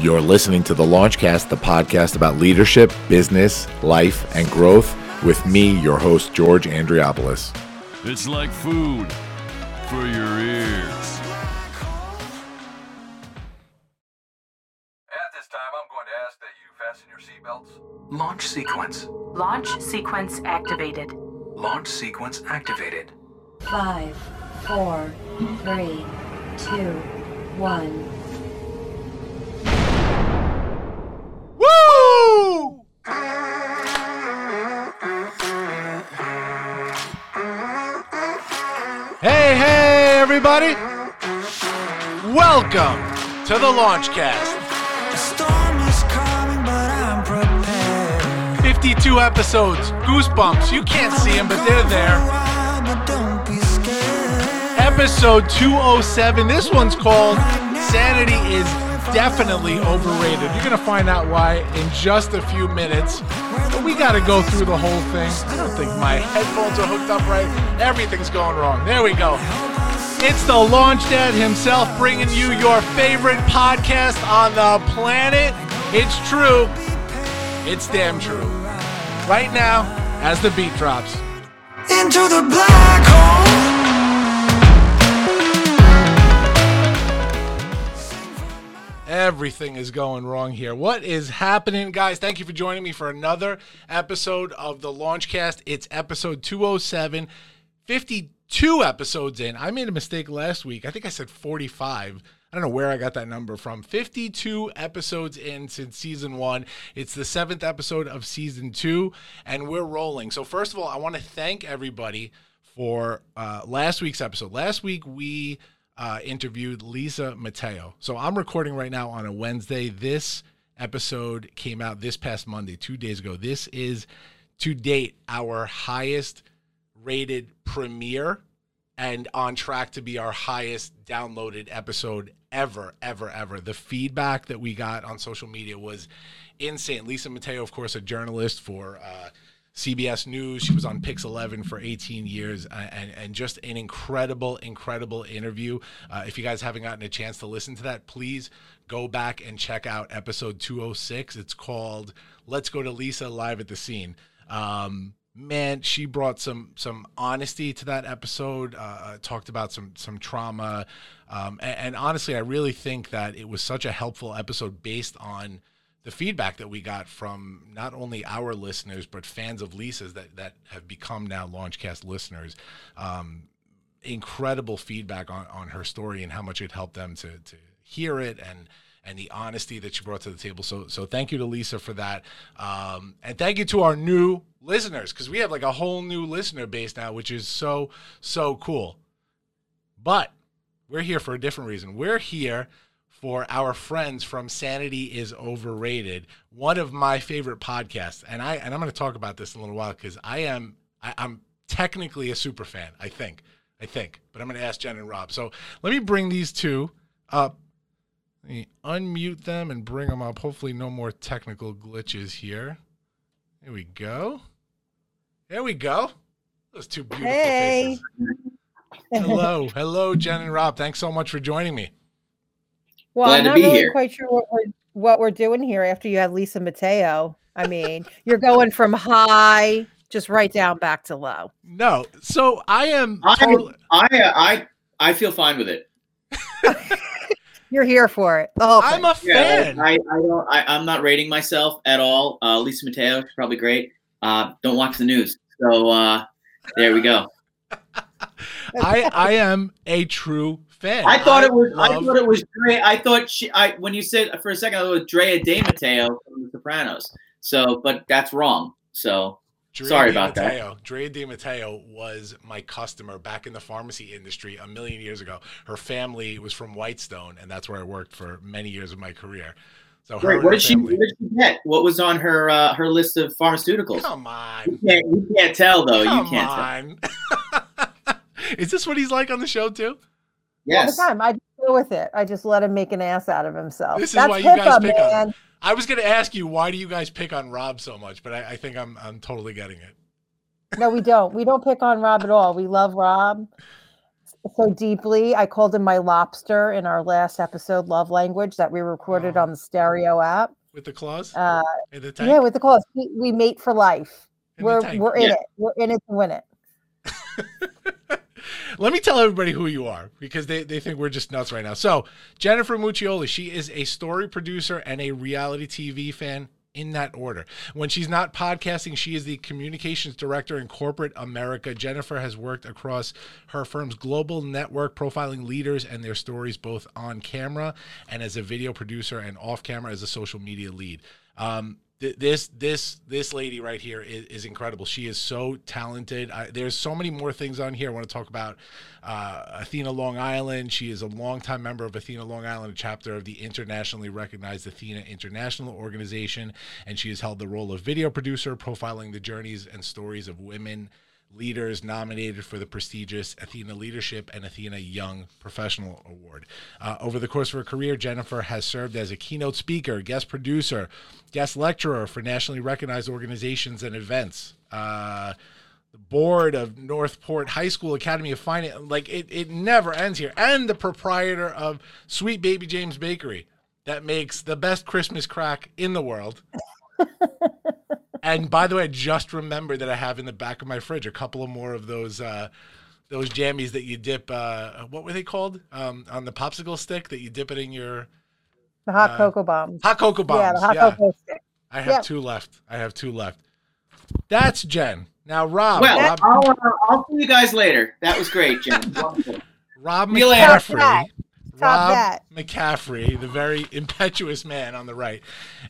You're listening to the Launchcast, the podcast about leadership, business, life, and growth with me, your host, George Andriopoulos. It's like food for your ears. At this time, I'm going to ask that you fasten your seatbelts. Launch sequence. Launch sequence activated. Launch sequence activated. Five, four, three, two, one. Hey, hey, everybody! Welcome to the Launchcast. 52 episodes, goosebumps. You can't see them, but they're there. Episode 207. This one's called Sanity is Definitely Overrated. You're going to find out why in just a few minutes. We got to go through the whole thing. I don't think my headphones are hooked up right. Everything's going wrong. There we go. It's the Launch Dad himself bringing you your favorite podcast on the planet. It's true. It's damn true. Right now, as the beat drops. into the black hole. Everything is going wrong here. What is happening, guys? Thank you for joining me for another episode of the Launchcast. It's episode 207, 52 episodes in. I made a mistake last week. I think I said 45. I don't know where I got that number from. 52 episodes in since season one. It's the seventh episode of season two, and we're rolling. So, first of all, I want to thank everybody for uh, last week's episode. Last week, we uh, interviewed Lisa Mateo. So I'm recording right now on a Wednesday. This episode came out this past Monday, two days ago. This is to date our highest rated premiere and on track to be our highest downloaded episode ever, ever, ever. The feedback that we got on social media was insane. Lisa Mateo, of course, a journalist for uh, CBS News. She was on Pix 11 for 18 years uh, and, and just an incredible, incredible interview. Uh, if you guys haven't gotten a chance to listen to that, please go back and check out episode 206. It's called Let's Go to Lisa Live at the Scene. Um, man, she brought some some honesty to that episode. Uh, talked about some some trauma, um, and, and honestly, I really think that it was such a helpful episode based on the feedback that we got from not only our listeners but fans of Lisa's that that have become now Launchcast listeners. Um, incredible feedback on, on her story and how much it helped them to to hear it and and the honesty that she brought to the table. So so thank you to Lisa for that. Um, and thank you to our new listeners because we have like a whole new listener base now, which is so so cool. But we're here for a different reason. We're here for our friends from Sanity is Overrated, one of my favorite podcasts. And I and I'm going to talk about this in a little while because I am I, I'm technically a super fan. I think I think, but I'm going to ask Jen and Rob. So let me bring these two up. Let me unmute them and bring them up. Hopefully, no more technical glitches here. There we go. There we go. Those two beautiful Hey. faces. Hello, hello, Jen and Rob. Thanks so much for joining me. Well, Glad I'm to not be really here. quite sure what we're what we're doing here after you have Lisa Mateo. I mean, you're going from high just right down back to low. No, so I am I, totally. I, I, I feel fine with it. You're here for it. Oh, I'm a Yeah. I, I don't. I, I'm not rating myself at all. Uh, Lisa Mateo, is probably great. Uh, don't watch the news. So uh, there we go. I I am a true fan. I thought it was. I thought it was Dre. I thought she. I when you said for a second, I thought it was Drea De Matteo from The Sopranos. So, but that's wrong. So Drea sorry about that. Drea De Matteo was my customer back in the pharmacy industry a million years ago. Her family was from Whitestone, and that's where I worked for many years of my career. So Wait, what did she? What did she get? What was on her uh, her list of pharmaceuticals? Come You on. can't, you can't tell though. Come you can't tell. on. Is this what he's like on the show too? All the time. I just go with it. I just let him make an ass out of himself. This is That's why you guys pick on- I was going to ask you why do you guys pick on Rob so much, but I, I think I'm I'm totally getting it. No, we don't. We don't pick on Rob at all. We love Rob. so deeply. I called him my lobster in our last episode, Love Language, that we recorded Oh. on the stereo app. With the claws Uh, the yeah, with the calls, we, we mate for life. In We're we're in Yeah. it. We're in it to win it. Let me tell everybody who you are because they, they think we're just nuts right now. So, Jennifer Muccioli, she is a story producer and a reality TV fan in that order. When she's not podcasting, she is the communications director in corporate America. Jennifer has worked across her firm's global network, profiling leaders and their stories both on camera and as a video producer and off camera as a social media lead. Um, th- this this this lady right here is, is incredible. She is so talented. I, there's so many more things on here. I want to talk about uh, Athena Long Island. She is a longtime member of Athena Long Island, a chapter of the internationally recognized Athena International Organization, and she has held the role of video producer, profiling the journeys and stories of women leaders nominated for the prestigious Athena Leadership and Athena Young Professional Award. Uh, over the course of her career, Jennifer has served as a keynote speaker, guest producer, guest lecturer for nationally recognized organizations and events. Uh, the board of Northport High School Academy of Finance, like it, it never ends here. And the proprietor of Sweet Baby James Bakery that makes the best Christmas crack in the world. and by the way, I just remembered that I have in the back of my fridge a couple of more of those uh, those jammies that you dip. Uh, what were they called um, on the popsicle stick that you dip it in your The hot Uh, cocoa bombs. hot cocoa bombs? Yeah, the hot cocoa stick. I have Yep. two left. I have two left. That's Jen. Now Rob. Well, Rob, I'll, uh, I'll see you guys later. That was great, Jen. Rob See you later. McCaffrey. Rob that. McCaffrey, the very impetuous man on the right,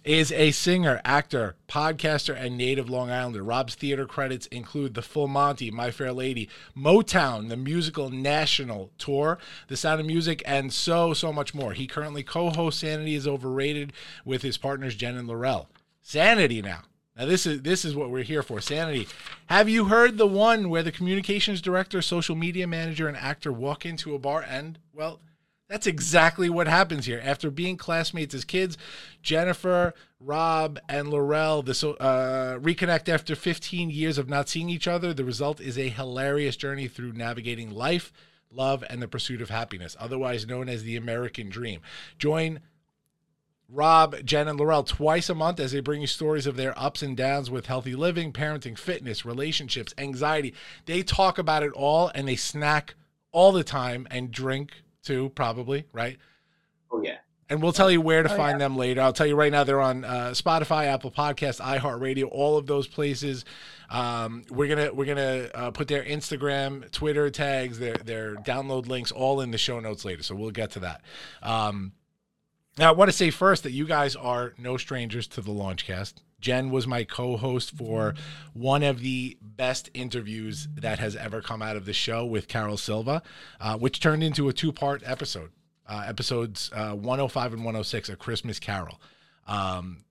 is a singer, actor, podcaster, and native Long Islander. Rob's theater credits include The Full Monty, My Fair Lady, Motown, the musical national tour, The Sound of Music, and so, so much more. He currently co hosts Sanity is Overrated with his partners Jen and Lorelle. Sanity now. Now this is this is what we're here for. Sanity. Have you heard the one where the communications director, social media manager, and actor walk into a bar and well, that's exactly what happens here. After being classmates as kids, Jennifer, Rob, and Lorelle this, uh, reconnect after 15 years of not seeing each other. The result is a hilarious journey through navigating life, love, and the pursuit of happiness, otherwise known as the American Dream. Join Rob, Jen, and Lorelle twice a month as they bring you stories of their ups and downs with healthy living, parenting, fitness, relationships, anxiety. They talk about it all and they snack all the time and drink too, probably, right? Oh yeah. And we'll tell you where to Oh, find them later. I'll tell you right now, they're on uh, Spotify, Apple Podcasts, iHeartRadio, all of those places. Um, we're gonna we're gonna uh, put their Instagram, Twitter tags, their their download links, all in the show notes later. So we'll get to that. Um, now, I want to say first that you guys are no strangers to the Launchcast. Jen was my co-host for one of the best interviews that has ever come out of the show with Carol Silva, uh, which turned into a two-part episode. Uh, episodes uh, 105 and 106, A Christmas Carol. Um,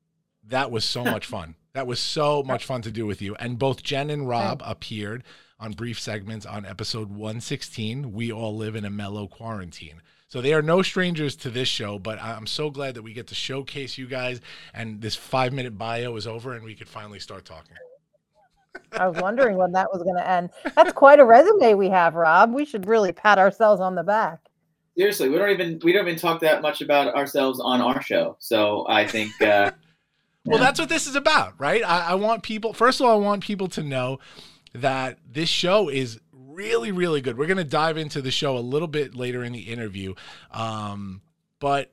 that was so much fun. That was so much fun to do with you. And both Jen and Rob appeared on brief segments on episode 116. We all live in a mellow quarantine. So they are no strangers to this show, but I'm so glad that we get to showcase you guys and this five minute bio is over and we could finally start talking. I was wondering when that was going to end. That's quite a resume we have, Rob. We should really pat ourselves on the back. Seriously, we don't even we don't even talk that much about ourselves on our show. So I think uh, Well, Yeah. that's what this is about, right? I, I want people, first of all, I want people to know that this show is really, really good. We're going to dive into the show a little bit later in the interview. Um, but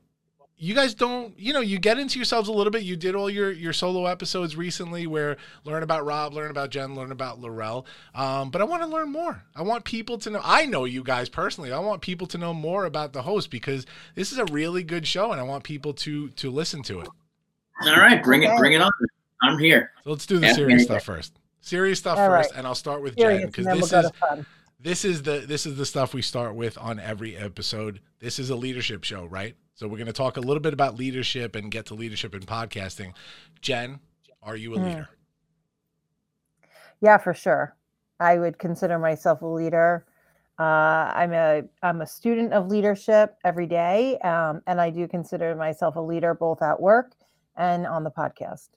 you guys don't, you know, you get into yourselves a little bit. You did all your, your solo episodes recently where learn about Rob, learn about Jen, learn about Lorelle. Um, but I want to learn more. I want people to know, I know you guys personally. I want people to know more about the host because this is a really good show and I want people to, to listen to it. all right, bring it bring it on. I'm here. So let's do the Yeah, serious stuff first. Serious stuff All first, right. and I'll start with Jen because then we'll this is this is the this is the stuff we start with on every episode. This is a leadership show, right? So we're going to talk a little bit about leadership and get to leadership in podcasting. Jen, are you a Hmm. leader? Yeah, for sure. I would consider myself a leader. Uh, I'm a I'm a student of leadership every day, um, and I do consider myself a leader both at work and on the podcast.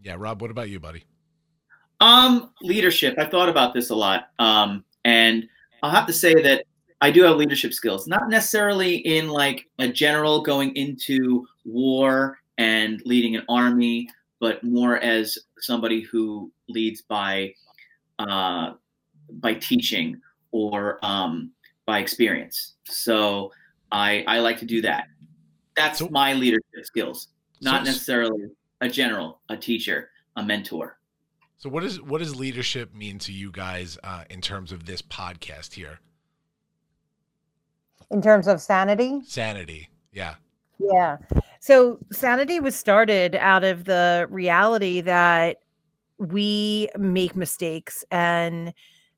Yeah, Rob. What about you, buddy? Um, leadership. I thought about this a lot. Um, and I'll have to say that I do have leadership skills, not necessarily in like a general going into war and leading an army, but more as somebody who leads by uh, by teaching or um, by experience. So I I like to do that. That's So- my leadership skills, not So- necessarily a general, a teacher, a mentor. So what is what does leadership mean to you guys uh, in terms of this podcast here? In terms of sanity, Sanity. Yeah. Yeah. So sanity was started out of the reality that we make mistakes and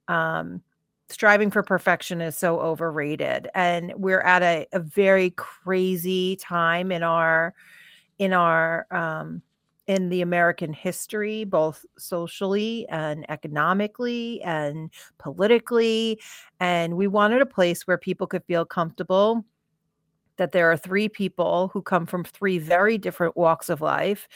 um, striving for perfection is so overrated. And we're at a, a very crazy time in our in our um, in the American history, both socially and economically and politically. And we wanted a place where people could feel comfortable that there are three people who come from three very different walks of life,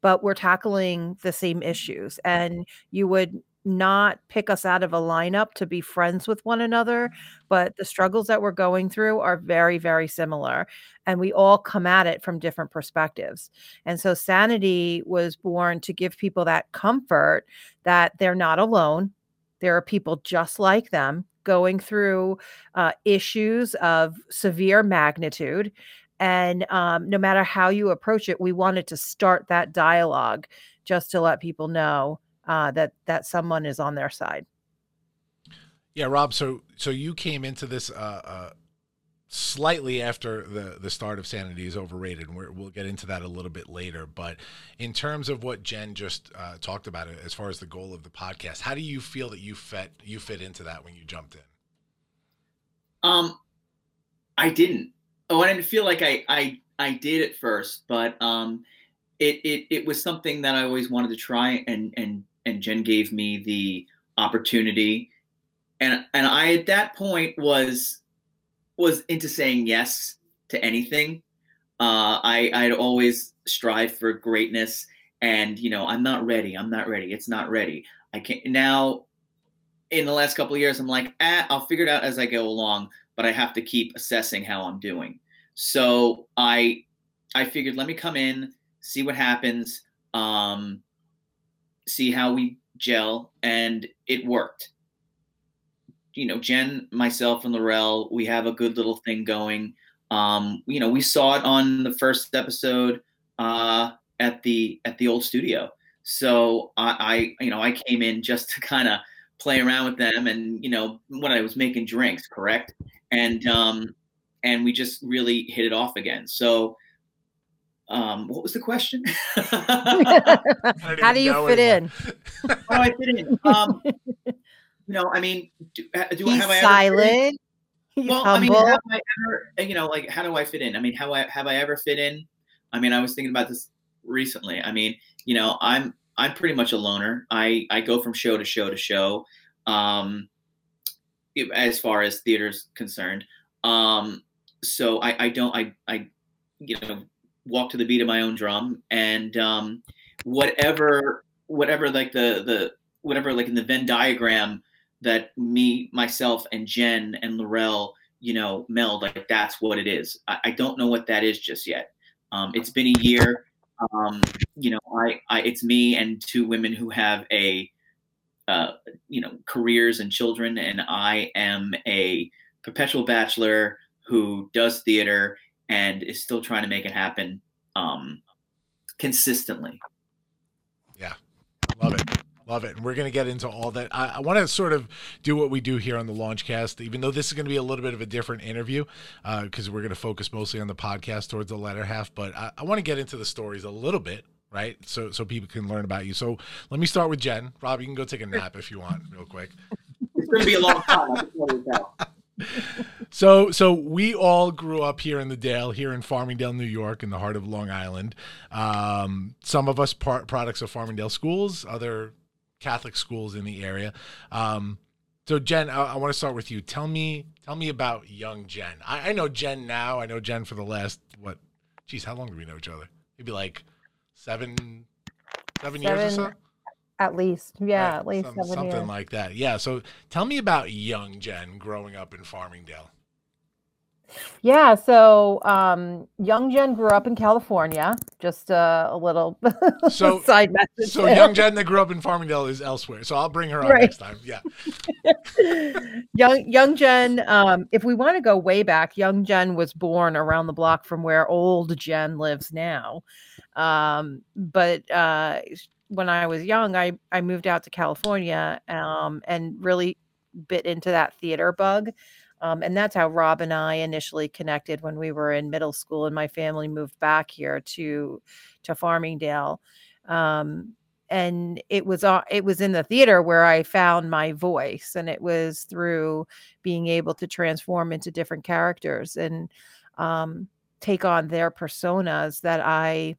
but we're tackling the same issues. And you would not pick us out of a lineup to be friends with one another, but the struggles that we're going through are very, very similar. And we all come at it from different perspectives. And so Sanity was born to give people that comfort that they're not alone. There are people just like them going through uh, issues of severe magnitude. And um, no matter how you approach it, we wanted to start that dialogue just to let people know uh, that that someone is on their side. Yeah, Rob. So so you came into this uh, uh, slightly after the the start of Sanity is overrated, and we're, we'll get into that a little bit later. But in terms of what Jen just uh, talked about, as far as the goal of the podcast, how do you feel that you fit you fit into that when you jumped in? Um, I didn't. Oh, I didn't feel like I I I did at first, but um, it it it was something that I always wanted to try, and and and Jen gave me the opportunity, and and I at that point was was into saying yes to anything. Uh, I I'd always strive for greatness, and you know I'm not ready. I'm not ready. It's not ready. I can't now. In the last couple of years, I'm like, ah, I'll figure it out as I go along but I have to keep assessing how I'm doing. So I I figured let me come in, see what happens, um, see how we gel, and it worked. You know, Jen, myself, and Lorelle, we have a good little thing going. Um, you know, we saw it on the first episode uh, at the at the old studio. So I, I you know I came in just to kind of play around with them, and you know when I was making drinks, correct and um, and we just really hit it off again. So, um, what was the question? How do you fit anymore. in? How do I fit in? Um, you know, I mean, do, uh, do He's have I ever fit in? silent. He's Well, I mean, have I ever, you know, like, how do I fit in? I mean, how I have I ever fit in? I mean, I was thinking about this recently. I mean, you know, I'm I'm pretty much a loner. I I go from show to show to show, um, as far as theater's concerned. Um, so I I don't I I you know walk to the beat of my own drum and um, whatever whatever like the the whatever like in the Venn diagram that me, myself, and Jen and Lorelle, you know, meld. Like that's what it is. I, I don't know what that is just yet. Um, it's been a year. Um, you know, I, I, it's me and two women who have a, uh, you know, careers and children, and I am a perpetual bachelor who does theater and is still trying to make it happen um, consistently. Yeah, love it. Love it. And we're going to get into all that. I, I want to sort of do what we do here on the Launchcast, even though this is going to be a little bit of a different interview because we're going to focus mostly on the podcast towards the latter half. But I, I want to get into the stories a little bit, right? So so people can learn about you. So let me start with Jen. Rob, you can go take a nap if you want, real quick. It's going to be a long time. I can tell you that. So, so we all grew up here in the Dale, here in Farmingdale, New York, in the heart of Long Island. Um, some of us part products of Farmingdale schools, other Catholic schools in the area. Um, so, Jen, I, I want to start with you. Tell me, tell me about young Jen. I, I know Jen now. I know Jen for the last what? Geez, how long do we know each other? Maybe like seven, seven, years or so. At least, yeah, Right, at least some- something years. like that. Yeah. So tell me about young Jen growing up in Farmingdale. Yeah, so um, young Jen grew up in California. Just uh, a little So- side message. So there. young Jen that grew up in Farmingdale is elsewhere. So I'll bring her on Right. next time. Yeah. young young Jen. Um, if we want to go way back, young Jen was born around the block from where old Jen lives now. Um, but uh, when I was young, I I moved out to California um, and really bit into that theater bug. Um, and that's how Rob and I initially connected when we were in middle school, and my family moved back here to to Farmingdale. Um, and it was uh, it was in the theater where I found my voice, and it was through being able to transform into different characters and um, take on their personas that I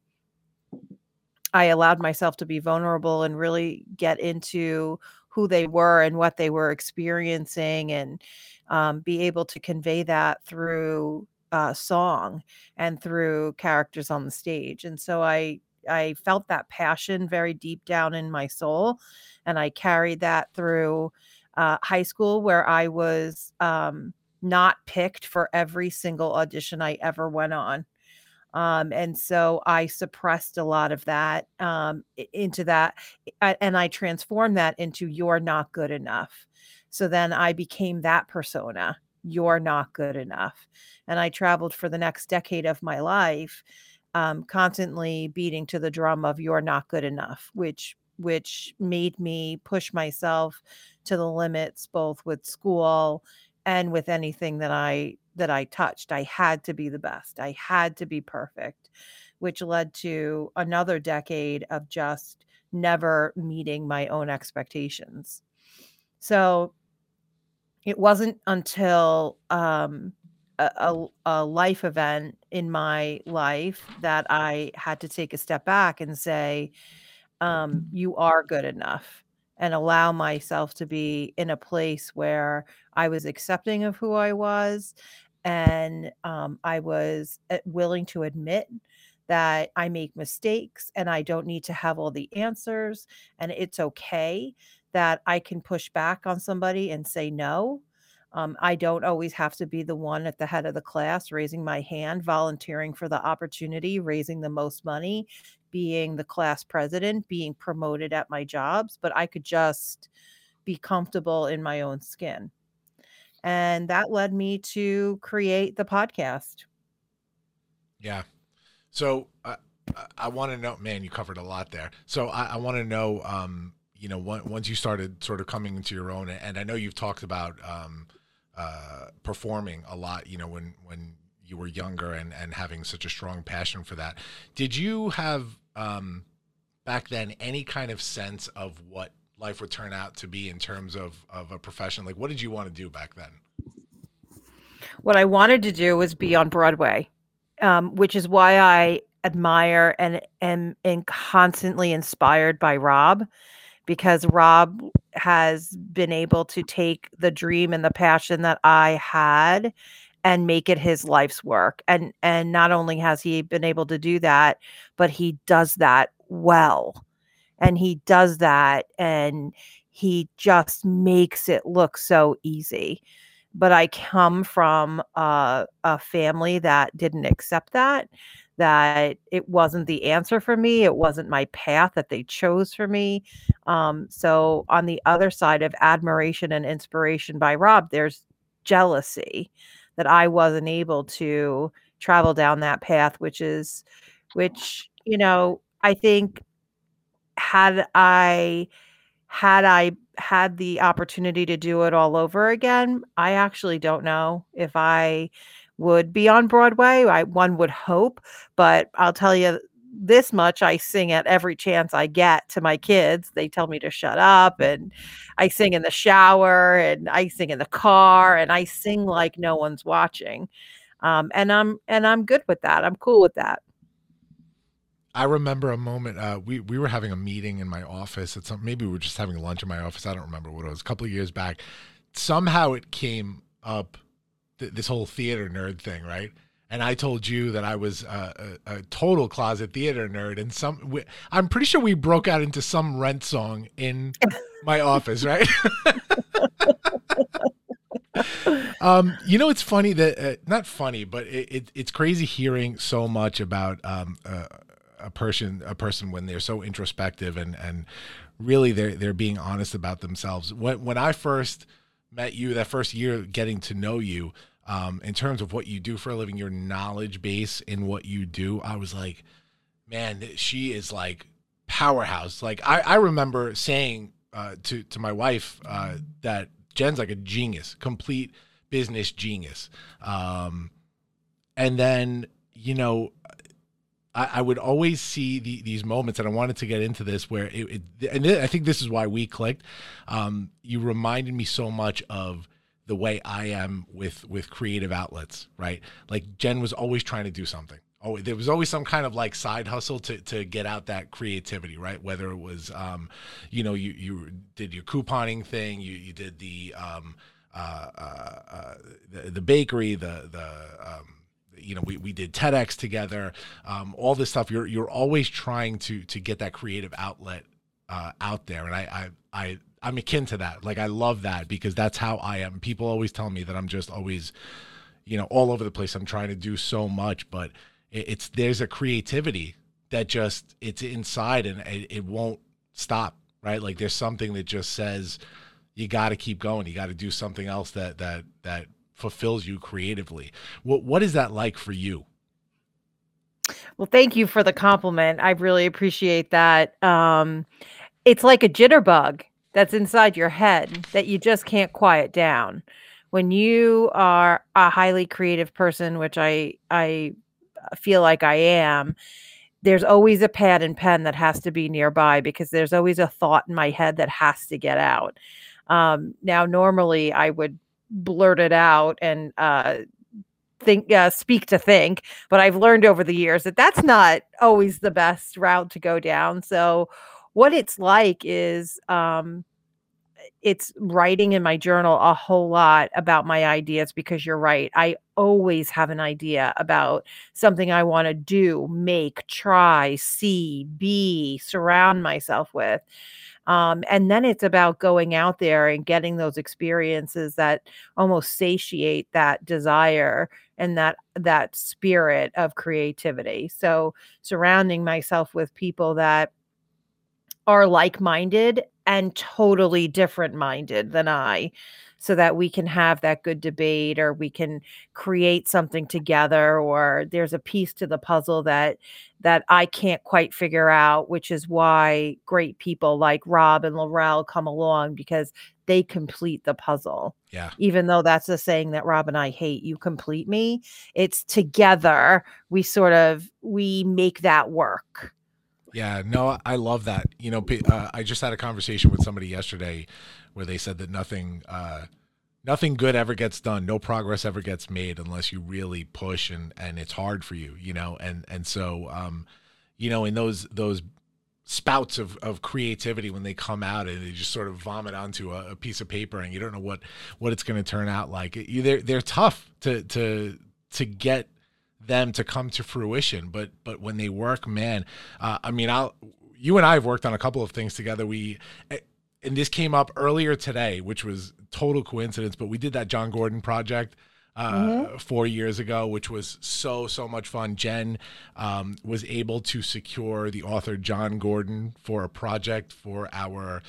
I allowed myself to be vulnerable and really get into who they were and what they were experiencing and um, be able to convey that through uh, song and through characters on the stage. And so I I felt that passion very deep down in my soul, and I carried that through uh, high school where I was um, not picked for every single audition I ever went on. Um, and so I suppressed a lot of that um, into that, and I transformed that into "You're not good enough." So then I became that persona. You're not good enough, and I traveled for the next decade of my life, um, constantly beating to the drum of "You're not good enough," which which made me push myself to the limits, both with school and with anything that I that I touched. I had to be the best. I had to be perfect, which led to another decade of just never meeting my own expectations. So it wasn't until um, a, a, a life event in my life that I had to take a step back and say, um, you are good enough and allow myself to be in a place where I was accepting of who I was and um, I was uh, willing to admit that I make mistakes and I don't need to have all the answers. And it's okay that I can push back on somebody and say no. Um, I don't always have to be the one at the head of the class raising my hand, volunteering for the opportunity, raising the most money, being the class president, being promoted at my jobs, but I could just be comfortable in my own skin. And that led me to create the podcast. Yeah. So I- I want to know, man, you covered a lot there. So I, I want to know, um, you know, once you started sort of coming into your own, and I know you've talked about um, uh, performing a lot, you know, when when you were younger and and having such a strong passion for that. Did you have um, back then any kind of sense of what life would turn out to be in terms of of a profession? Like, what did you want to do back then? What I wanted to do was be on Broadway, um, which is why I admire and am and constantly inspired by Rob, because Rob has been able to take the dream and the passion that I had and make it his life's work. And and not only has he been able to do that, but he does that well. And he does that and he just makes it look so easy but I come from a, a family that didn't accept that, that it wasn't the answer for me. It wasn't my path that they chose for me. Um, so, on the other side of admiration and inspiration by Rob, there's jealousy that I wasn't able to travel down that path, which is, which, you know, I think had I had I had the opportunity to do it all over again, I actually don't know if I would be on Broadway. I one would hope, but I'll tell you this much I sing at every chance I get to my kids. They tell me to shut up and I sing in the shower and I sing in the car and I sing like no one's watching. Um, and I'm and I'm good with that. I'm cool with that. I remember a moment. Uh, we we were having a meeting in my office. At some maybe we were just having lunch in my office. I don't remember what it was. A couple of years back, somehow it came up th- this whole theater nerd thing, right? And I told you that I was uh, a, a total closet theater nerd, and some we, I'm pretty sure we broke out into some Rent song in my office, right? um, you know, it's funny that uh, not funny, but it, it, it's crazy hearing so much about um, uh, a person a person when they're so introspective and and really they're they're being honest about themselves. When when I first met you, that first year getting to know you, um, in terms of what you do for a living, your knowledge base in what you do, I was like, man, she is like powerhouse. Like I, I remember saying uh, to to my wife uh, that Jen's like a genius, complete business genius. Um, and then you know, I, I would always see the, these moments, and I wanted to get into this where it, it and I think this is why we clicked. Um, you reminded me so much of the way I am with with creative outlets, right? Like Jen was always trying to do something. Oh there was always some kind of like side hustle to to get out that creativity right? Whether it was um you know you you did your couponing thing you you did the um uh, uh, uh the, the bakery the the um you know we, we did TEDx together um all this stuff. You're you're always trying to to get that creative outlet uh out there. And I I I I'm akin to that. Like I love that because that's how I am. People always tell me that I'm just always you know all over the place. I'm trying to do so much but it's there's a creativity that just it's inside and it, it won't stop right? Like there's something that just says you got to keep going. You got to do something else that that that fulfills you creatively. What what is that like for you? Well thank you for the compliment. I really appreciate that. Um it's like a jitterbug that's inside your head that you just can't quiet down when you are a highly creative person which i i feel like I am, there's always a pad and pen that has to be nearby because there's always a thought in my head that has to get out. Um, now, normally I would blurt it out and uh, think, uh, speak to think, but I've learned over the years that that's not always the best route to go down. So, what it's like is um, it's writing in my journal a whole lot about my ideas because you're right. I always have an idea about something I want to do, make, try, see, be, surround myself with. Um, and then it's about going out there and getting those experiences that almost satiate that desire and that that spirit of creativity. So surrounding myself with people that are like-minded and totally different minded than I so that we can have that good debate or we can create something together or there's a piece to the puzzle that that I can't quite figure out which is why great people like Rob and Lorelle come along because they complete the puzzle. Yeah. Even though that's a saying that Rob and I hate, you complete me. It's together we sort of we make that work. Yeah, no, I love that. You know, uh, I just had a conversation with somebody yesterday where they said that nothing, uh, nothing good ever gets done. No progress ever gets made unless you really push and and it's hard for you. You know, and and so, um, you know, in those those spouts of, of creativity when they come out and they just sort of vomit onto a, a piece of paper and you don't know what what it's going to turn out like. They're they're tough to to to get them to come to fruition. But but when they work, man, uh, I mean, I'll you and I have worked on a couple of things together. We eh, and this came up earlier today, which was total coincidence. But we did that John Gordon project. Uh, mm-hmm. four years ago, which was so so much fun. Jen um, was able to secure the author John Gordon for a project for our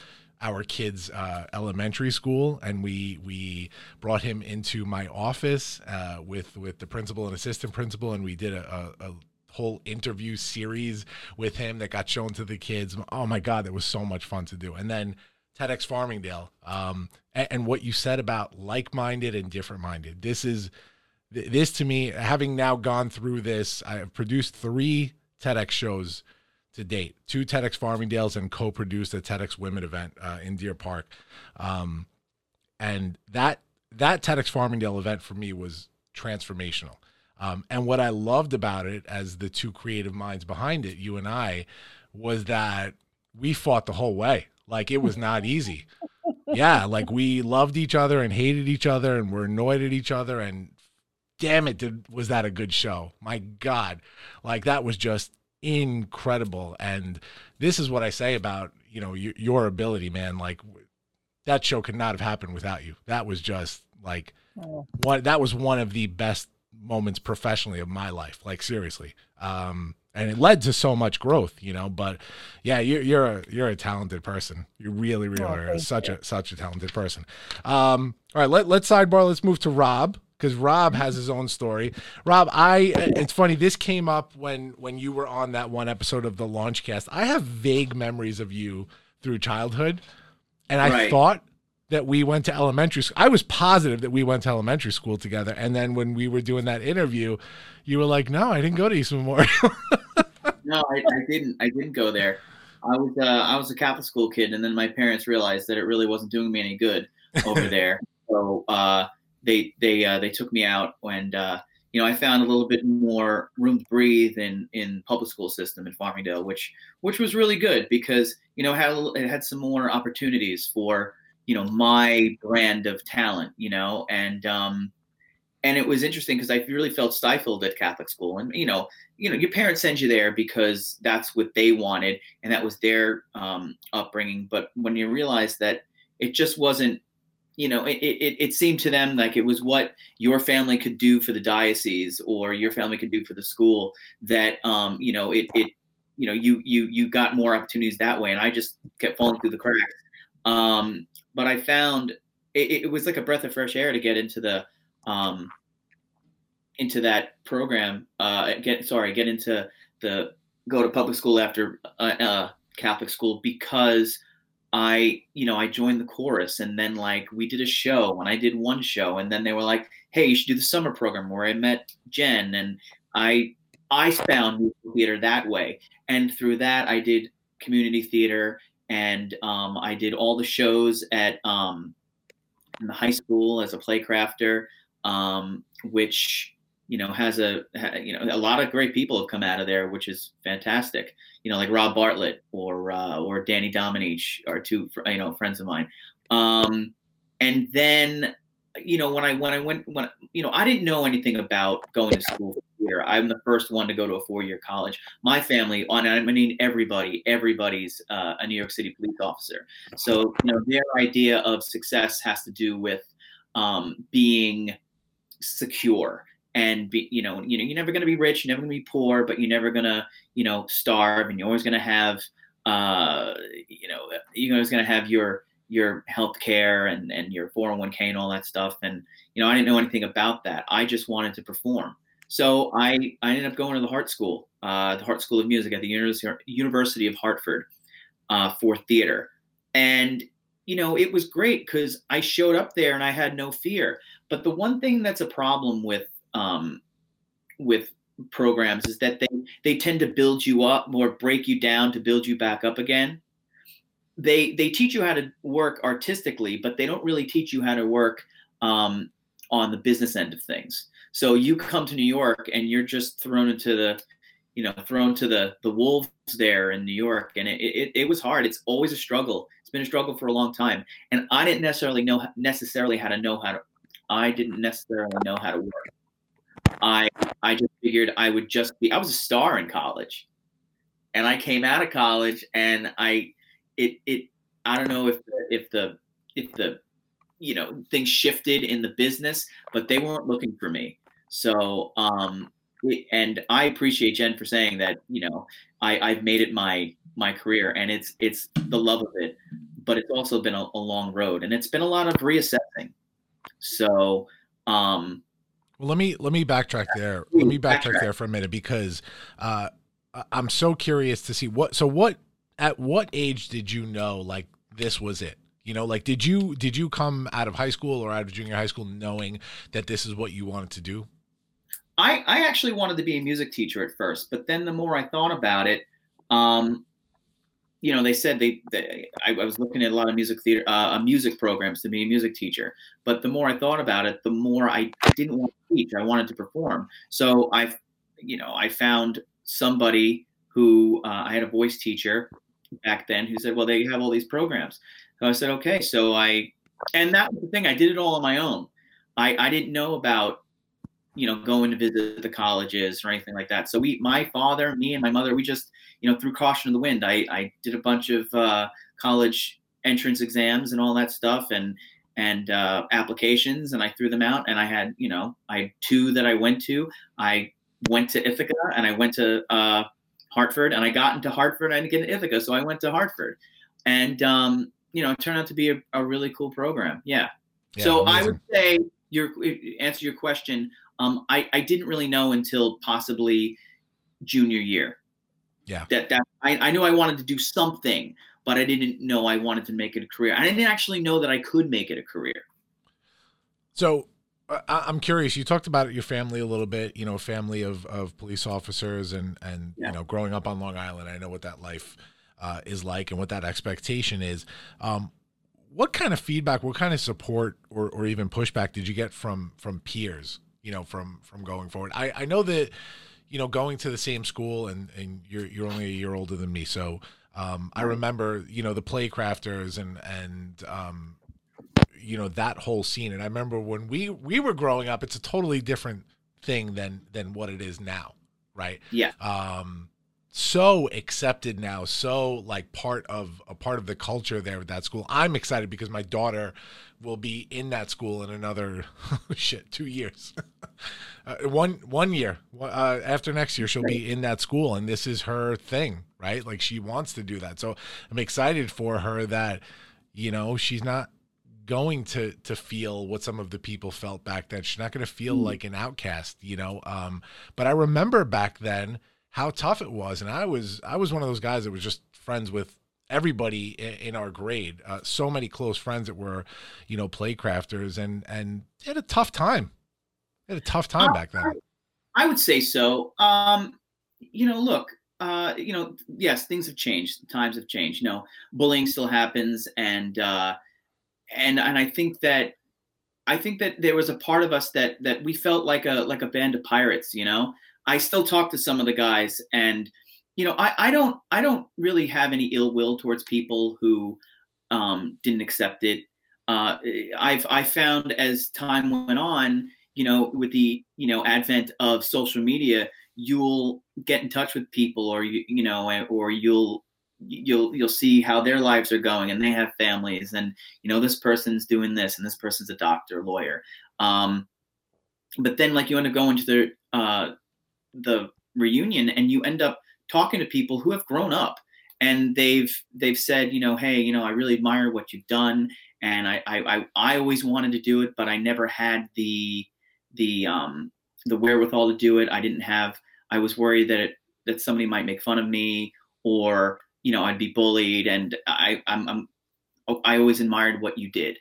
our kids' uh, elementary school, and we we brought him into my office uh, with with the principal and assistant principal, and we did a, a, a, whole interview series with him that got shown to the kids. Oh my God, that was so much fun to do. And then TEDx Farmingdale, um, and, and what you said about like-minded and different-minded. This is this to me, having now gone through this, I have produced three TEDx shows to date. Two TEDx Farmingdales and co-produced a TEDx Women event uh, in Deer Park, um, and that that TEDx Farmingdale event for me was transformational. Um, and what I loved about it, as the two creative minds behind it, you and I, was that we fought the whole way. Like it was not easy. Yeah, like we loved each other and hated each other and were annoyed at each other. And damn it, did, was that a good show? My God, like that was just incredible. And this is what I say about you know your, your ability, man. Like that show could not have happened without you. That was just like Oh. one that was one of the best moments professionally of my life. Like seriously. Um, and it led to so much growth, you know. But yeah, you're you're a you're a talented person. You really, really Oh, are such you. a such a talented person. Um, all right, let let's sidebar. Let's move to Rob because Rob has his own story. Rob, I it's funny. This came up when when you were on that one episode of the Launchcast. I have vague memories of you through childhood, and I Right. thought that we went to elementary school. I was positive that we went to elementary school together. And then when we were doing that interview, you were like, "No, I didn't go to East Memorial." No, I, I didn't. I didn't go there. I was uh, I was a Catholic school kid, and then my parents realized that it really wasn't doing me any good over there. So uh, they they uh, they took me out, and uh, you know I found a little bit more room to breathe in in public school system in Farmingdale, which which was really good because you know had it had some more opportunities for you know my brand of talent, you know, and um, and it was interesting because I really felt stifled at Catholic school, and you know you know your parents send you there because that's what they wanted and that was their um, upbringing. But when you realize that it just wasn't you know it, it, it seemed to them like it was what your family could do for the diocese or your family could do for the school that um, you know it, it you know you you you got more opportunities that way. And i just kept falling through the cracks. Um, but i found it, it was like a breath of fresh air to get into the um, into that program uh get sorry get into the go to public school after uh, uh catholic school because i you know i joined the chorus and then like we did a show and i did one show and then they were like hey you should do the summer program where i met jen and i i found musical theater that way. And through that i did community theater and um, i did all the shows at um, in the high school as a play crafter um, which you know has a you know a lot of great people have come out of there, which is fantastic. You know, like Rob Bartlett or uh, or Danny Dominich are two you know friends of mine. Um, and then you know when I when I went when you know I didn't know anything about going to school theater. I'm the first one to go to a four year college. My family, on I mean everybody, everybody's uh, a New York City police officer. So you know their idea of success has to do with um, being secure and be you know you know you're never going to be rich you're never going to be poor but you're never going to you know starve and you're always going to have uh you know you're always going to have your your health care and and your 401k and all that stuff and you know i didn't know anything about that. I just wanted to perform. So i i ended up going to the Hartt school uh the Hartt school of music at the university university of hartford uh for theater. And you know it was great because i showed up there and i had no fear. But the one thing that's a problem with um, with programs is that they they tend to build you up or break you down to build you back up again. They they teach you how to work artistically, but they don't really teach you how to work um, on the business end of things. So you come to New York and you're just thrown into the you know thrown to the the wolves there in New York, and it, it it was hard. It's always a struggle. It's been a struggle for a long time, and I didn't necessarily know necessarily how to know how to. I didn't necessarily know how to work. I I just figured I would just be I was a star in college. And I came out of college and I it it I don't know if the, if the if the you know things shifted in the business, but they weren't looking for me. So um and I appreciate Jen for saying that, you know, I, I've made it my my career and it's it's the love of it, but it's also been a, a long road and it's been a lot of reassessing. So um Well, let me let me backtrack there. Let me backtrack there for a minute because uh, I'm so curious to see what. So what? At what age did you know like this was it? You know, like did you did you come out of high school or out of junior high school knowing that this is what you wanted to do? I, I actually wanted to be a music teacher at first, but then the more I thought about it, um, you know, they said they, they I, I was looking at a lot of music theater, uh, music programs to be a music teacher. But the more I thought about it, the more I didn't want to teach. I wanted to perform. So I, you know, I found somebody who uh, I had a voice teacher back then who said, well, they have all these programs. So I said, okay. So I, and that was the thing. I did it all on my own. I, I didn't know about you know, going to visit the colleges or anything like that. So we, my father, me, and my mother, we just, you know, threw caution to the wind. I, I did a bunch of uh, college entrance exams and all that stuff, and and uh, applications, and I threw them out. And I had, you know, I had two that I went to. I went to Ithaca, and I went to uh, Hartford, and I got into Hartford. And I didn't get into Ithaca, so I went to Hartford, and um, you know, it turned out to be a, a really cool program. Yeah. Yeah, so I would say your answer your question. Um, I I didn't really know until possibly junior year. Yeah. That that I, I knew I wanted to do something, but I didn't know I wanted to make it a career. I didn't actually know that I could make it a career. So I- I'm curious. You talked about your family a little bit. You know, a family of of police officers, and and Yeah. you know, growing up on Long Island, I know what that life uh, is like and what that expectation is. Um, what kind of feedback, what kind of support, or or even pushback did you get from from peers? You know, from from going forward. I I know that you know going to the same school, and and you're you're only a year older than me, so. Um, I remember, you know, the play crafters and and um, you know that whole scene and i remember when we we were growing up it's a totally different thing than than what it is now right Yeah. um so accepted now so like part of a part of the culture there at that school i'm excited because my daughter will be in that school in another shit two years. Uh, one one year. Uh, after next year she'll be in that school and this is her thing right? Like she wants to do that. So i'm excited for her that you know she's not going to to feel what some of the people felt back then. She's not going to feel like an outcast you know? Um but i remember back then how tough it was and i was i was one of those guys that was just friends with everybody in, our grade uh, so many close friends that were you know play crafters and and had a tough time they had a tough time back then I would say so. Um, you know, look, uh, you know, yes, things have changed. Times have changed. You know, bullying still happens, and uh, and and I think that I think that there was a part of us that that we felt like a like a band of pirates. You know, I still talk to some of the guys, and you know, I I don't I don't really have any ill will towards people who um, didn't accept it. Uh, I've I found as time went on, you know, with the you know advent of social media, you'll get in touch with people, or you you know, or you'll you'll you'll see how their lives are going, and they have families, and you know, this person's doing this, and this person's a doctor, lawyer. Um, but then, like, you end up going to the uh, the reunion, and you end up talking to people who have grown up and they've they've said you know hey you know i really admire what you've done and i i i, I always wanted to do it but i never had the the um the wherewithal to do it. I didn't have i was worried that it, that somebody might make fun of me or you know i'd be bullied and i i'm, I'm i always admired what you did.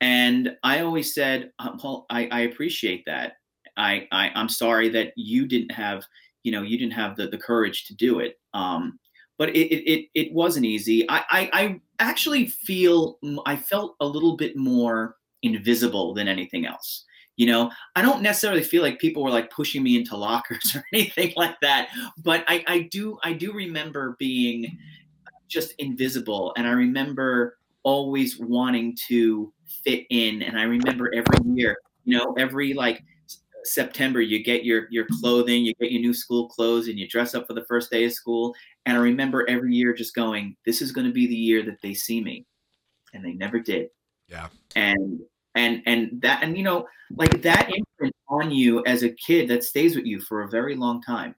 And i always said um, well, I, I appreciate that. I, I i'm sorry that you didn't have you know you didn't have the, the courage to do it um but it, it it wasn't easy. I, I i actually feel i felt a little bit more invisible than anything else. You know i don't necessarily feel like people were like pushing me into lockers or anything like that but i i do i do remember being just invisible and i remember always wanting to fit in and i remember every year you know every like September, you get your your clothing, you get your new school clothes, and you dress up for the first day of school. And I remember every year just going, "This is going to be the year that they see me," and they never did. Yeah. And and and that and you know like that imprint on you as a kid that stays with you for a very long time.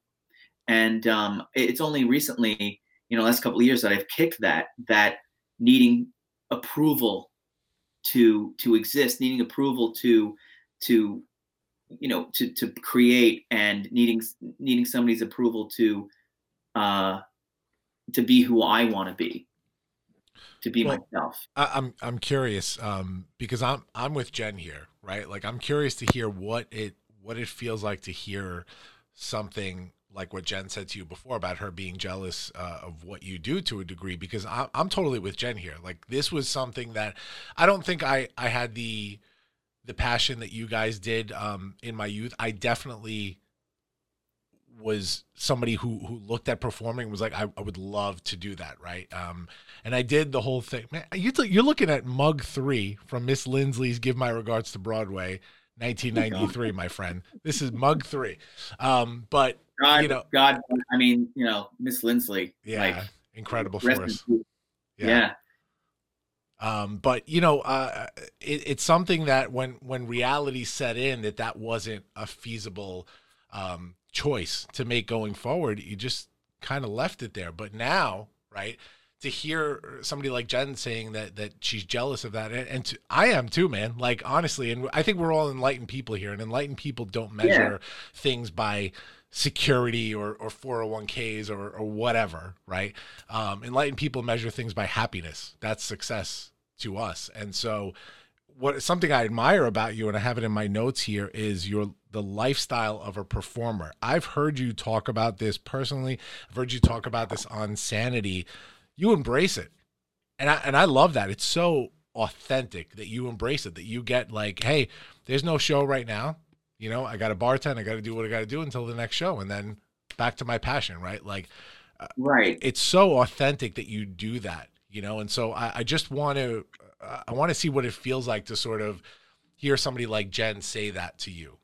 And um, it's only recently, you know, last couple of years that I've kicked that that needing approval to to exist, needing approval to to you know to to create and needing needing somebody's approval to uh to be who I want to be to be Well, myself I, I'm I'm curious um, because I'm I'm with Jen here, right? Like I'm curious to hear what it what it feels like to hear something like what Jen said to you before about her being jealous uh, of what you do to a degree. Because I'm I'm totally with Jen here. Like this was something that I don't think I I had the the passion that you guys did um, in my youth. I definitely was somebody who who looked at performing and was like I, I would love to do that right um and i did the whole thing man you you're looking at mug three from miss lindsley's give my regards to broadway 1993 my friend this is mug three um but God, you know God, I mean, you know, Miss Lindsley, yeah like incredible in force peace. yeah. Um, but you know, uh, it, it's something that when when reality set in, that that wasn't a feasible um, choice to make going forward. You just kind of left it there. But now, right? To hear somebody like Jen saying that that she's jealous of that, and, and to, I am too, man. Like honestly, and I think we're all enlightened people here, and enlightened people don't measure things by security or, or 401ks or, or whatever, right? Um, enlightened people measure things by happiness. That's success to us. And so what something I admire about you, and I have it in my notes here, is your the lifestyle of a performer. I've heard you talk about this personally. I've heard you talk about this on Sanity. You embrace it, and I and I love that. It's so authentic that you embrace it. That you get like, hey, there's no show right now. You know, I got to bartend. I got to do what I got to do until the next show, and then back to my passion. Right? Like, uh, Right. it's so authentic that you do that. You know, and so I, I just want to I want to see what it feels like to sort of hear somebody like Jen say that to you.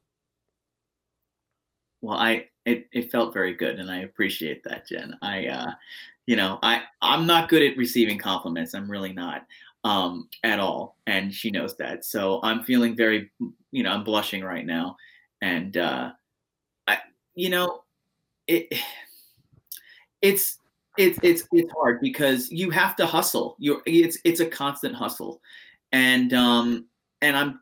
Well, I it, it felt very good, and I appreciate that, Jen. I, uh, you know, I I'm not good at receiving compliments. I'm really not um, at all, and she knows that. So I'm feeling very, you know, I'm blushing right now, and uh, I, you know, it it's it's it's it's hard because you have to hustle. You're it's it's a constant hustle, and um and I'm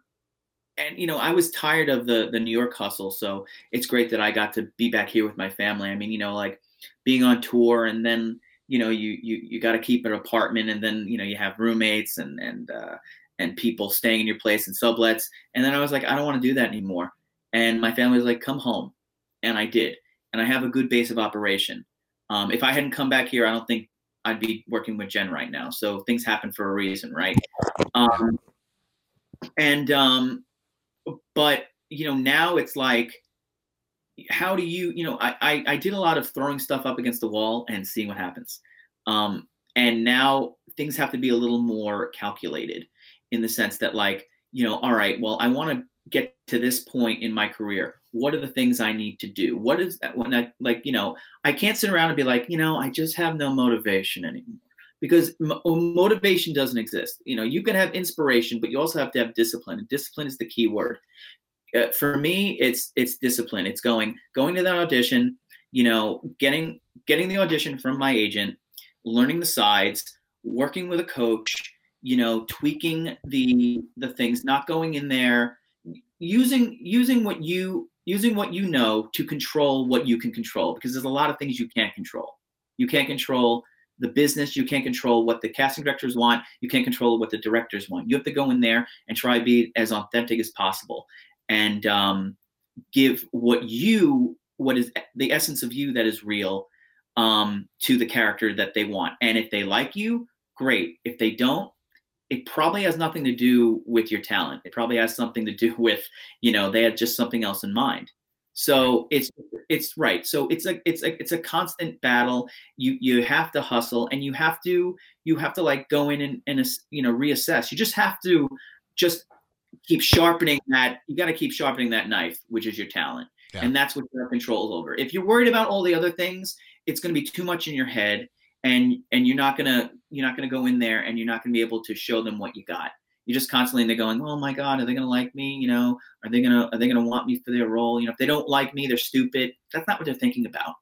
and you know I was tired of the the New York hustle, so it's great that I got to be back here with my family. I mean, you know, like being on tour and then you know you you you got to keep an apartment and then you know you have roommates and and uh, and people staying in your place and sublets. And then I was like, I don't want to do that anymore. And my family was like, come home, and I did. And I have a good base of operation. Um, if I hadn't come back here, I don't think I'd be working with Jen right now. So things happen for a reason, right? Um, and um, but you know now it's like, how do you, you know, I, I I did a lot of throwing stuff up against the wall and seeing what happens. Um, and now things have to be a little more calculated in the sense that like, you know, all right, well, I want to get to this point in my career what are the things i need to do? What is that when i like you know i can't sit around and be like you know i just have no motivation anymore. Because mo- motivation doesn't exist. You know you can have inspiration but you also have to have discipline and discipline is the key word. Uh, for me it's it's discipline. It's going going to that audition you know getting getting the audition from my agent learning the sides working with a coach you know tweaking the the things not going in there using using what you using what you know to control what you can control because there's a lot of things you can't control. You can't control the business you can't control what the casting directors want you can't control what the directors want. You have to go in there and try to be as authentic as possible and um, give what you what is the essence of you that is real um, to the character that they want. And if they like you great. If they don't it probably has nothing to do with your talent. It probably has something to do with, you know, they had just something else in mind. So it's it's right. So it's a it's a it's a constant battle. You you have to hustle and you have to you have to like go in and, and you know reassess. You just have to just keep sharpening that. You got to keep sharpening that knife, which is your talent, Yeah. and that's what you have control over. If you're worried about all the other things, it's going to be too much in your head and and you're not gonna you're not gonna go in there and you're not gonna be able to show them what you got. You're just constantly they're going, oh my god, are they gonna like me? You know, are they gonna are they gonna want me for their role? You know, if they don't like me, they're stupid. That's not what they're thinking about.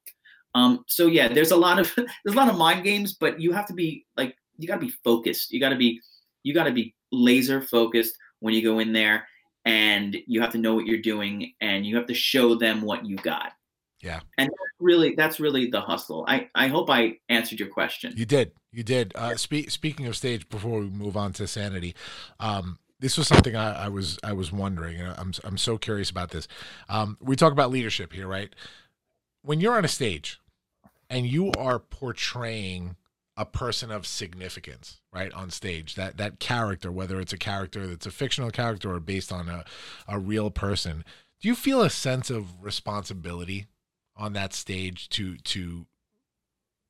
Um, so yeah, there's a lot of there's a lot of mind games, but you have to be like you gotta be focused. You gotta be you gotta be laser focused when you go in there, and you have to know what you're doing, and you have to show them what you got. Yeah. And that's really that's really the hustle. I I hope I answered your question. You did. You did. Uh, spe- speaking of stage, before we move on to sanity, um, this was something I, I was I was wondering. and I'm I'm so curious about this. Um, we talk about leadership here, right? When you're on a stage and you are portraying a person of significance, right, on stage, that that character, whether it's a character that's a fictional character or based on a, a real person, do you feel a sense of responsibility on that stage to to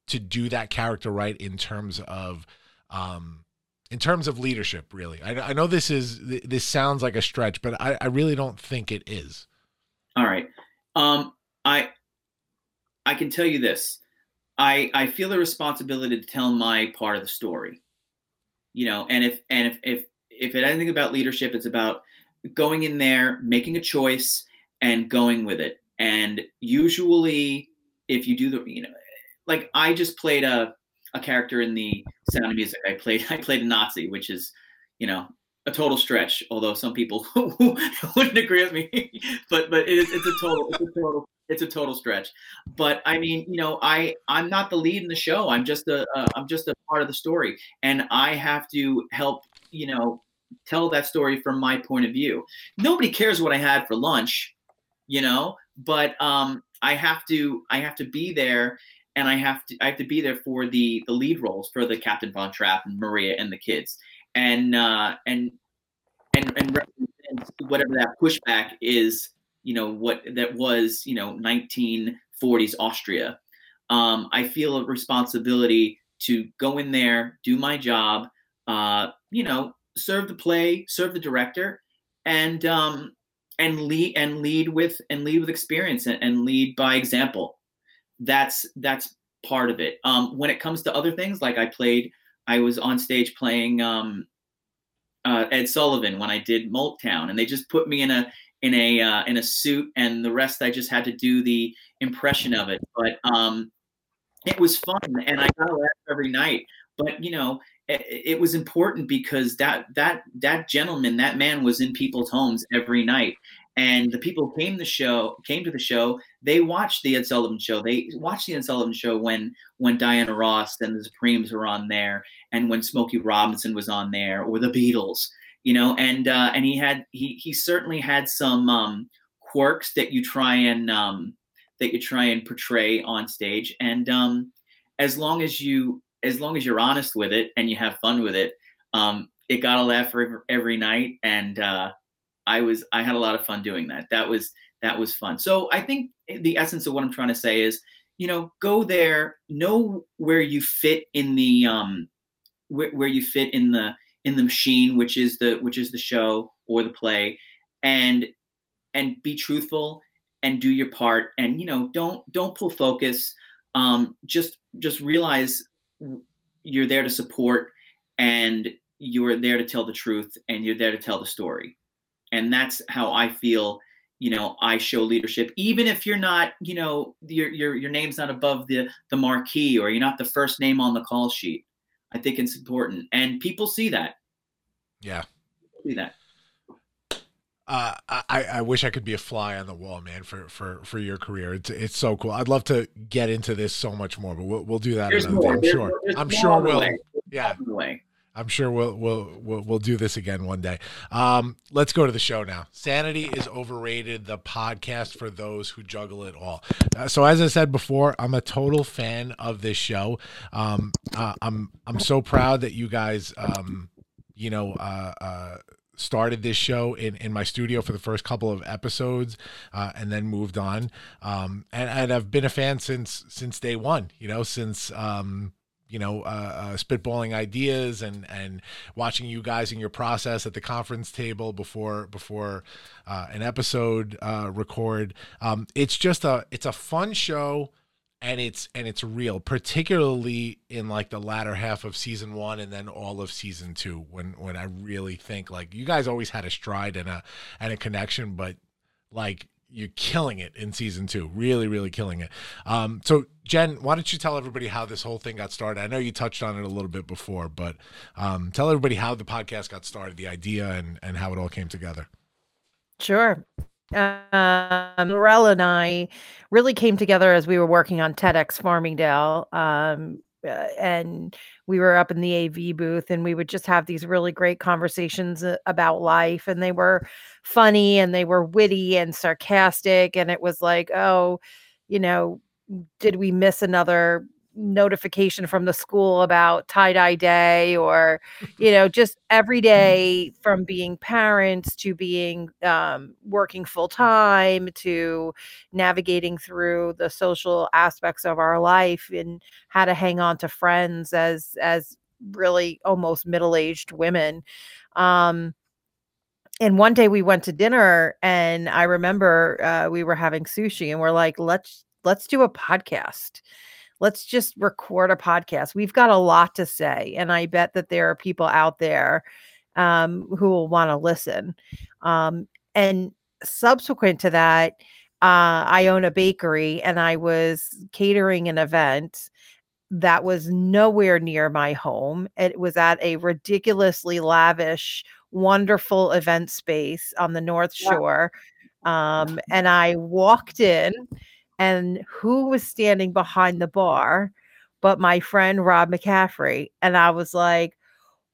to do that character right in terms of um in terms of leadership really i, I know this is this sounds like a stretch but I, I really don't think it is All right. Um, I I can tell you this. I I feel the responsibility to tell my part of the story. you know and if and if if if it anything about leadership it's about going in there making a choice and going with it and usually if you do the you know like i just played a a character in the sound of music. I played i played a nazi which is you know a total stretch although some people wouldn't agree with me. But but it's a total it's a total it's a total stretch. But i mean you know i i'm not the lead in the show. I'm just a i'm just a part of the story. And i have to help you know tell that story from my point of view. Nobody cares what i had for lunch you know but um i have to i have to be there and i have to i have to be there for the the lead roles for the captain von trapp and maria and the kids. And uh and and and whatever that pushback is you know what that was you know 1940s austria. Um i feel a responsibility to go in there do my job uh you know serve the play serve the director and um and lead and lead with and lead with experience and, and lead by example. That's that's part of it. Um when it comes to other things like i played i was on stage playing um uh, ed sullivan when i did Motown and they just put me in a in a uh, in a suit and the rest i just had to do the impression of it. But um it was fun and i got a laugh every night but you know it, it was important because that that that gentleman that man was in people's homes every night. And the people came the show came to the show they watched the ed sullivan show. They watched the ed sullivan show when when diana ross and the supremes were on there and when smokey robinson was on there or the beatles you know and uh and he had he he certainly had some um quirks that you try and um that you try and portray on stage. And um as long as you as long as you're honest with it and you have fun with it um it got a laugh every, night and uh I was I had a lot of fun doing that. That was that was fun. So I think the essence of what I'm trying to say is, you know, go there, know where you fit in the um where, where you fit in the in the machine, which is the which is the show or the play, and and be truthful and do your part and you know don't don't pull focus um just just realize you're there to support and you're there to tell the truth and you're there to tell the story. And that's how i feel you know i show leadership. Even if you're not you know your your your name's not above the the marquee or you're not the first name on the call sheet i think it's important. And people see that. Yeah. see that Uh, I, I wish I could be a fly on the wall, man, for, for, for your career. It's it's so cool. I'd love to get into this so much more, but we'll we'll do that There's another day. I'm sure. more. There's I'm sure we'll. Yeah, On the way. I'm sure we'll we'll we'll we'll do this again one day. Um, let's go to the show now. Sanity is overrated. The podcast for those who juggle it all. Uh, so as I said before, I'm a total fan of this show. Um, uh, I'm I'm so proud that you guys, um, you know, uh, uh, started this show in in my studio for the first couple of episodes, uh, and then moved on. Um, and and I've been a fan since since day one. You know, since um you know, uh, uh, spitballing ideas and and watching you guys in your process at the conference table before before uh, an episode uh, record. Um, it's just a it's a fun show, and it's and it's real, particularly in like the latter half of season one and then all of season two. When when I really think like you guys always had a stride and a and a connection, but like you're killing it in season two really really killing it um so jen why don't you tell everybody how this whole thing got started i know you touched on it a little bit before but um tell everybody how the podcast got started the idea and and how it all came together Sure. Um, Lorelle and I really came together as we were working on TEDx Farmingdale. Um, uh, and we were up in the AV booth and we would just have these really great conversations uh, about life. And they were funny and they were witty and sarcastic. And it was like, oh, you know, did we miss another notification from the school about tie dye day or you know just every day from being parents to being um, working full time to navigating through the social aspects of our life and how to hang on to friends as as really almost middle-aged women. Um and one day we went to dinner and i remember uh, we were having sushi and we're like let's let's do a podcast let's just record a podcast. We've got a lot to say, and I bet that there are people out there um, who will want to listen. Um, and subsequent to that, uh, I own a bakery, and I was catering an event that was nowhere near my home. It was at a ridiculously lavish, wonderful event space on the North Shore. Um, and I walked in, and who was standing behind the bar but my friend Rob McCaffrey? And I was like,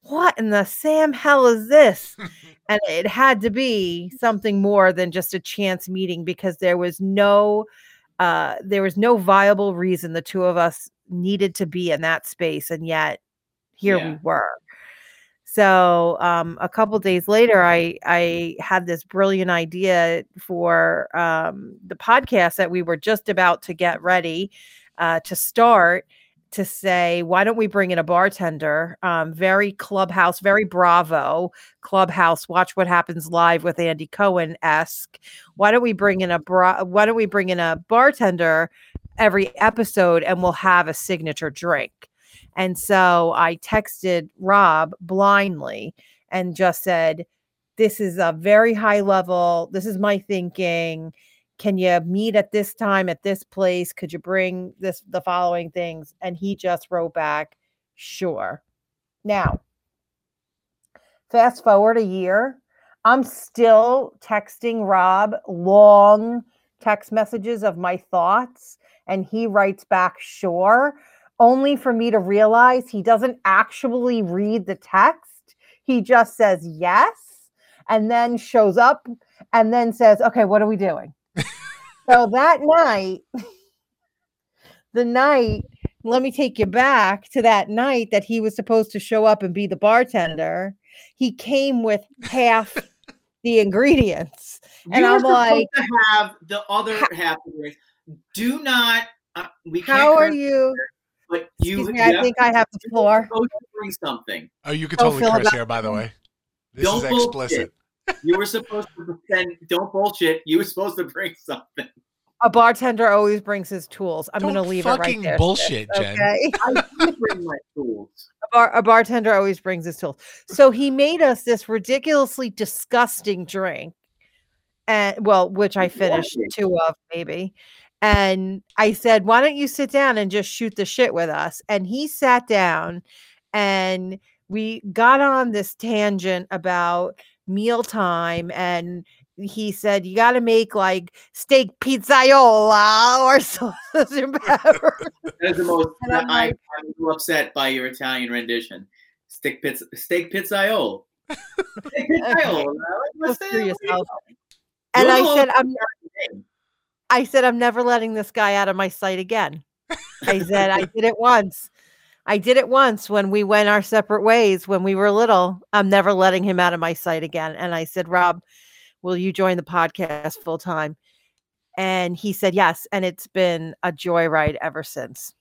what in the Sam hell is this? and it had to be something more than just a chance meeting because there was no uh there was no viable reason the two of us needed to be in that space and yet here Yeah. we were so um a couple days later i i had this brilliant idea for um the podcast that we were just about to get ready uh to start to say why don't we bring in a bartender? Um very clubhouse very bravo clubhouse watch what happens live with andy cohen esque why don't we bring in a bra- why don't we bring in a bartender every episode and we'll have a signature drink and so i texted rob blindly and just said this is a very high level this is my thinking. Can you meet at this time at this place? Could you bring this the following things? And he just wrote back sure. Now fast forward a year i'm still texting rob long text messages of my thoughts and he writes back sure only for me to realize he doesn't actually read the text he just says yes and then shows up and then says okay what are we doing so that night, the night, let me take you back to that night that he was supposed to show up and be the bartender. He came with half the ingredients. And you were I'm like, to have the other half. Do not. Uh, we can't how are you? But you. Excuse me, you I think to- I have the floor. bring something. Oh, you could Don't totally feel curse here, by the way. This Don't is bullshit. explicit. You were supposed to send. Don't bullshit. You were supposed to bring something. A bartender always brings his tools. I'm going to leave it right fucking there. sis, bullshit, Jen. Okay. I bring my tools. a, bar, a bartender always brings his tools. So he made us this ridiculously disgusting drink, and well, which I finished two of maybe. And I said, "Why don't you sit down and just shoot the shit with us?" And he sat down, and we got on this tangent about mealtime and he said you got to make like steak pizzaiola or and That is the most. And I'm like- I'm upset by your Italian rendition. Steak pizza. Steak pizzaiolo. Steak pizzaiolo. Go What's that? screw What do you yourself. call it? and i said i'm name. I said, I'm never letting this guy out of my sight again. I said, I did it once. I did it once when we went our separate ways when we were little. I'm never letting him out of my sight again. And I said, Rob, will you join the podcast full time? And he said, yes. And it's been a joyride ever since.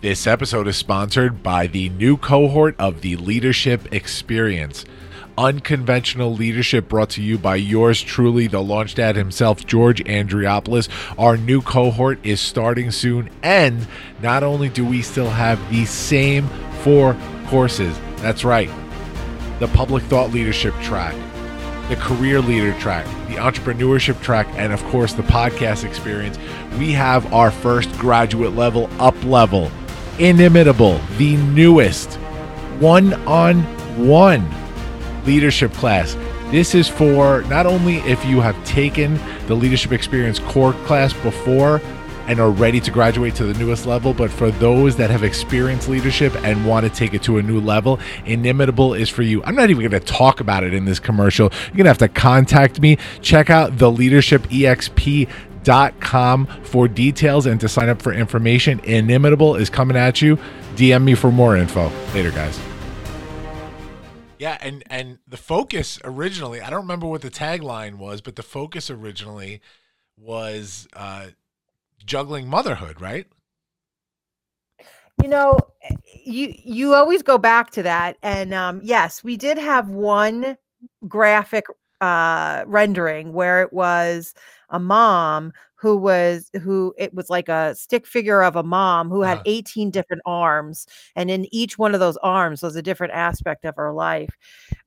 This episode is sponsored by the new cohort of the Leadership Experience. Unconventional leadership brought to you by yours truly, the launch dad himself, George Andriopoulos. Our new cohort is starting soon, and not only do we still have the same four courses, that's right, the public thought leadership track, the career leader track, the entrepreneurship track, and of course the podcast experience, we have our first graduate level up level, inimitable, the newest one on one leadership class. This is for not only if you have taken the leadership experience core class before and are ready to graduate to the newest level, but for those that have experienced leadership and want to take it to a new level, Inimitable is for you. I'm not even going to talk about it in this commercial. You're going to have to contact me. Check out the leadership exp dot com for details and to sign up for information. Inimitable is coming at you. DM me for more info. Later, guys. Yeah, and and the focus originally, I don't remember what the tagline was, but the focus originally was uh juggling motherhood, right? You know, you you always go back to that. And um, yes, we did have one graphic uh rendering where it was a mom who was who it was like a stick figure of a mom who had Uh-huh. 18 different arms and in each one of those arms was a different aspect of her life.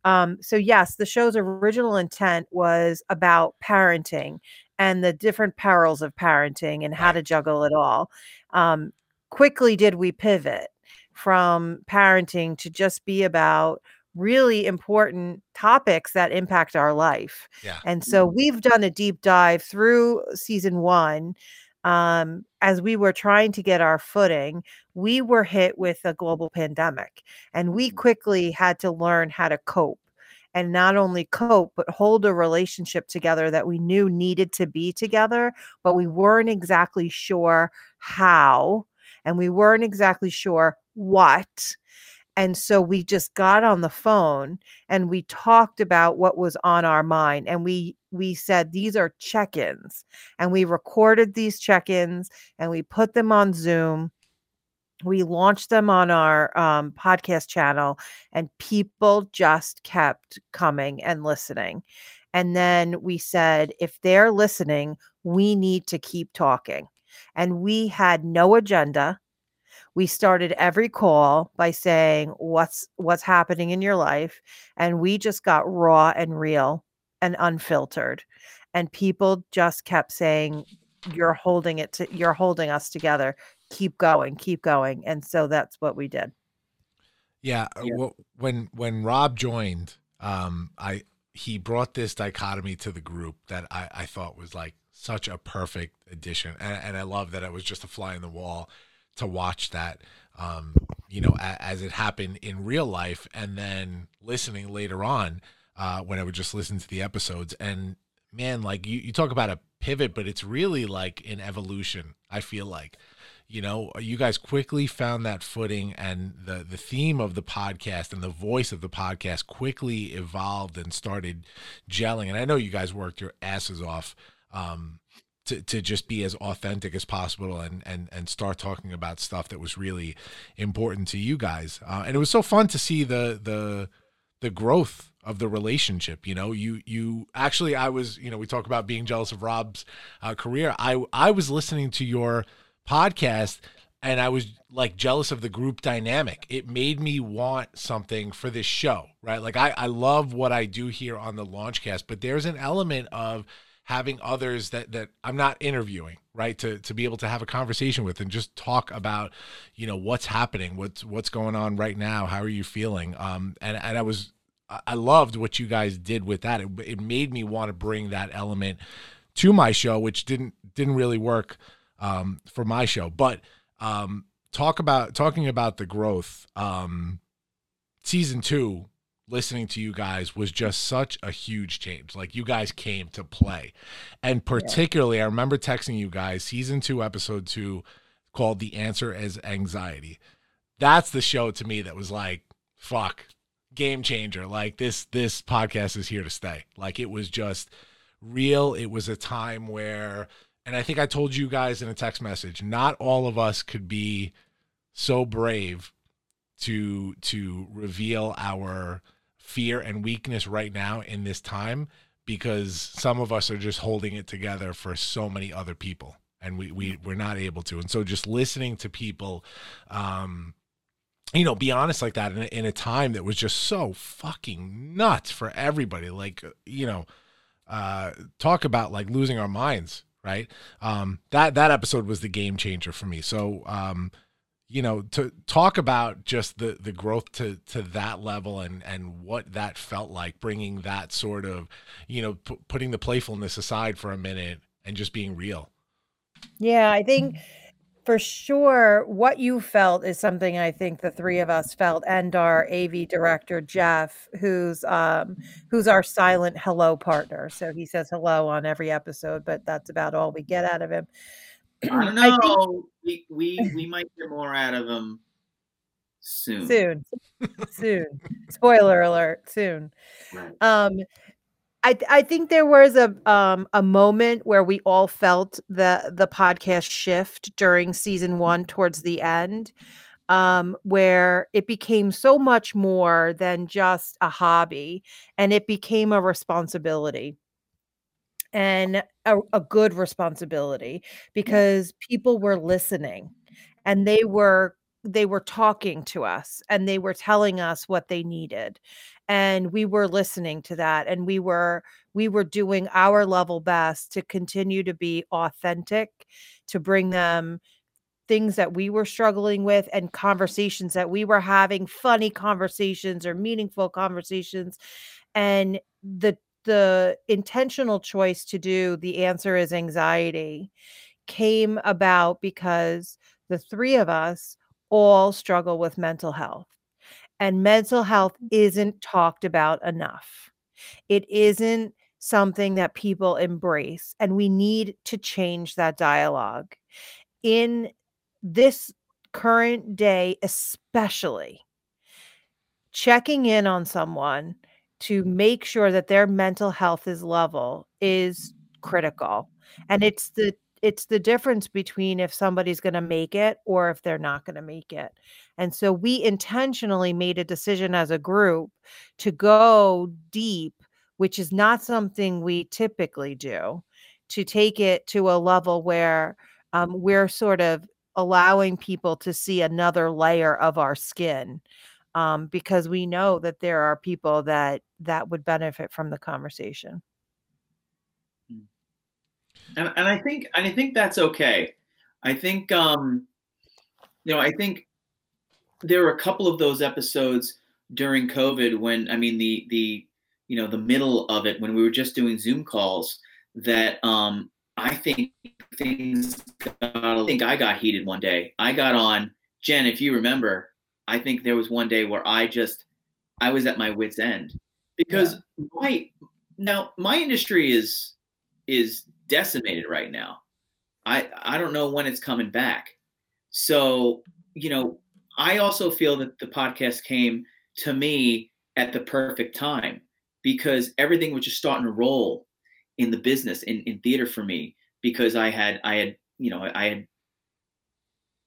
Um, so yes the show's original intent was about parenting and the different perils of parenting and how to juggle it all. Um, quickly did we pivot from parenting to just be about really important topics that impact our life Yeah. and so we've done a deep dive through season one. Um, as we were trying to get our footing, we were hit with a global pandemic, and we quickly had to learn how to cope. And not only cope, but hold a relationship together that we knew needed to be together, but we weren't exactly sure how, and we weren't exactly sure what. And so we just got on the phone and we talked about what was on our mind and we we said these are check-ins. And we recorded these check-ins and we put them on zoom. We launched them on our um, podcast channel and people just kept coming and listening. And then we said if they're listening we need to keep talking. And we had no agenda we started every call by saying what's what's happening in your life? and we just got raw and real and unfiltered and people just kept saying you're holding it to you're holding us together. Keep going keep going. and so that's what we did. Yeah, uh, Yeah. when when Rob joined, um, I he brought this dichotomy to the group that I, I thought was like such a perfect addition, and, and I love that it was just a fly in the wall to watch that, um, you know, a, as it happened in real life, and then listening later on uh, when I would just listen to the episodes, and man, like you, you talk about a pivot, but it's really like an evolution. I feel like you know you guys quickly found that footing and the the theme of the podcast and the voice of the podcast quickly evolved and started gelling and i know you guys worked your asses off um to, to just be as authentic as possible and and and start talking about stuff that was really important to you guys uh, and it was so fun to see the the the growth of the relationship you know you you actually i was you know we talk about being jealous of rob's uh, career i i was listening to your podcast and I was like jealous of the group dynamic. It made me want something for this show, right? Like I, I love what I do here on the Launchcast, but there's an element of having others that that I'm not interviewing, right? To to be able to have a conversation with and just talk about, you know, what's happening, what's what's going on right now, how are you feeling? Um and and I was I loved what you guys did with that. It, it made me want to bring that element to my show, which didn't didn't really work um, for my show. But um, talk about talking about the growth. Um, season two, listening to you guys was just such a huge change. Like you guys came to play, and particularly, I remember texting you guys season two, episode two, called "The Answer Is Anxiety." That's the show to me that was like, fuck, game changer. Like this, this podcast is here to stay. Like it was just real. It was a time where and I think I told you guys in a text message, not all of us could be so brave to to reveal our fear and weakness right now in this time because some of us are just holding it together for so many other people and we, we we're not able to. And so just listening to people um you know be honest like that in a, in a time that was just so fucking nuts for everybody like you know uh talk about like losing our minds right? Um that that episode was the game changer for me. So um you know to talk about just the the growth to to that level and and what that felt like bringing that sort of you know p- putting the playfulness aside for a minute and just being real Yeah, I think for sure what you felt is something I think the three of us felt, and our AV director Jeff, who's um who's our silent hello partner. So he says hello on every episode, but that's about all we get out of him. I don't I think- know. We, we we might get more out of them soon. soon. Soon. Spoiler alert soon. Right. um I, I think there was a um a moment where we all felt the the podcast shift during season one towards the end um where it became so much more than just a hobby and it became a responsibility. And a, a good responsibility because people were listening and they were they were talking to us and they were telling us what they needed and we were listening to that and we were we were doing our level best to continue to be authentic to bring them things that we were struggling with and conversations that we were having funny conversations or meaningful conversations and the the intentional choice to do the answer is anxiety came about because the three of us all struggle with mental health and mental health mm. isn't talked about enough. It isn't something that people embrace and we need to change that dialogue. In this current day especially checking in on someone to make sure that their mental health is level is critical and it's the it's the difference between if somebody's going to make it or if they're not going to make it and so we intentionally made a decision as a group to go deep which is not something we typically do to take it to a level where um, we're sort of allowing people to see another layer of our skin um, because we know that there are people that that would benefit from the conversation. And, and I think and I think that's okay. I think um, you know I think there were a couple of those episodes during COVID when I mean the the you know the middle of it when we were just doing Zoom calls that um, I think things got, I think I got heated one day. I got on Jen, if you remember, I think there was one day where I just I was at my wits end because yeah. my now my industry is is decimated right now. I I don't know when it's coming back. So, you know, I also feel that the podcast came to me at the perfect time because everything was just starting to roll in the business in, in theater for me because I had I had you know I had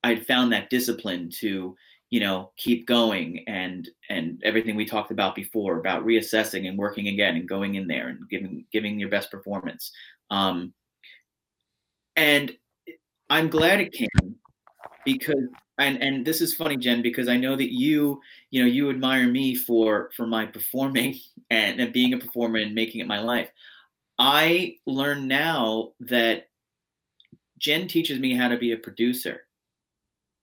I had found that discipline to you know keep going and and everything we talked about before about reassessing and working again and going in there and giving giving your best performance. Um and i'm glad it came because and and this is funny jen because i know that you you know you admire me for for my performing and, and being a performer and making it my life. I learn now that jen teaches me how to be a producer.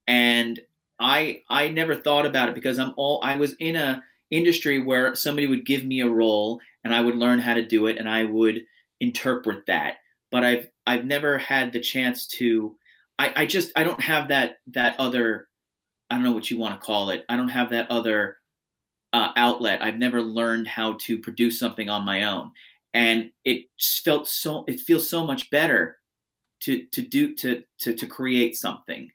And I I never thought about it because I'm all I was in a industry where somebody would give me a role and I would learn how to do it and I would interpret that. But I've I've never had the chance to I, I just I don't have that that other I don't know what you want to call it. I don't have that other uh, outlet. I've never learned how to produce something on my own, and it felt so. It feels so much better to to do to to to create something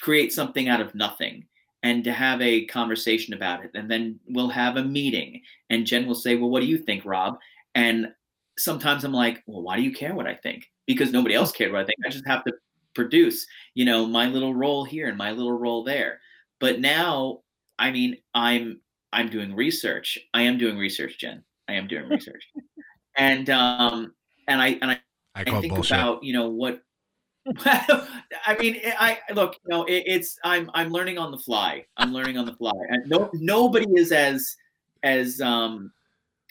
create something out of nothing and to have a conversation about it. And then we'll have a meeting and Jen will say, Well, what do you think, Rob? And sometimes I'm like, Well, why do you care what I think? Because nobody else cared what I think. I just have to produce, you know, my little role here and my little role there. But now, I mean, I'm I'm doing research. I am doing research, Jen. I am doing research. and um and I and I, I, I think bullshit. about, you know, what I mean, I look, you know, it, it's I'm I'm learning on the fly. I'm learning on the fly, and no nobody is as as um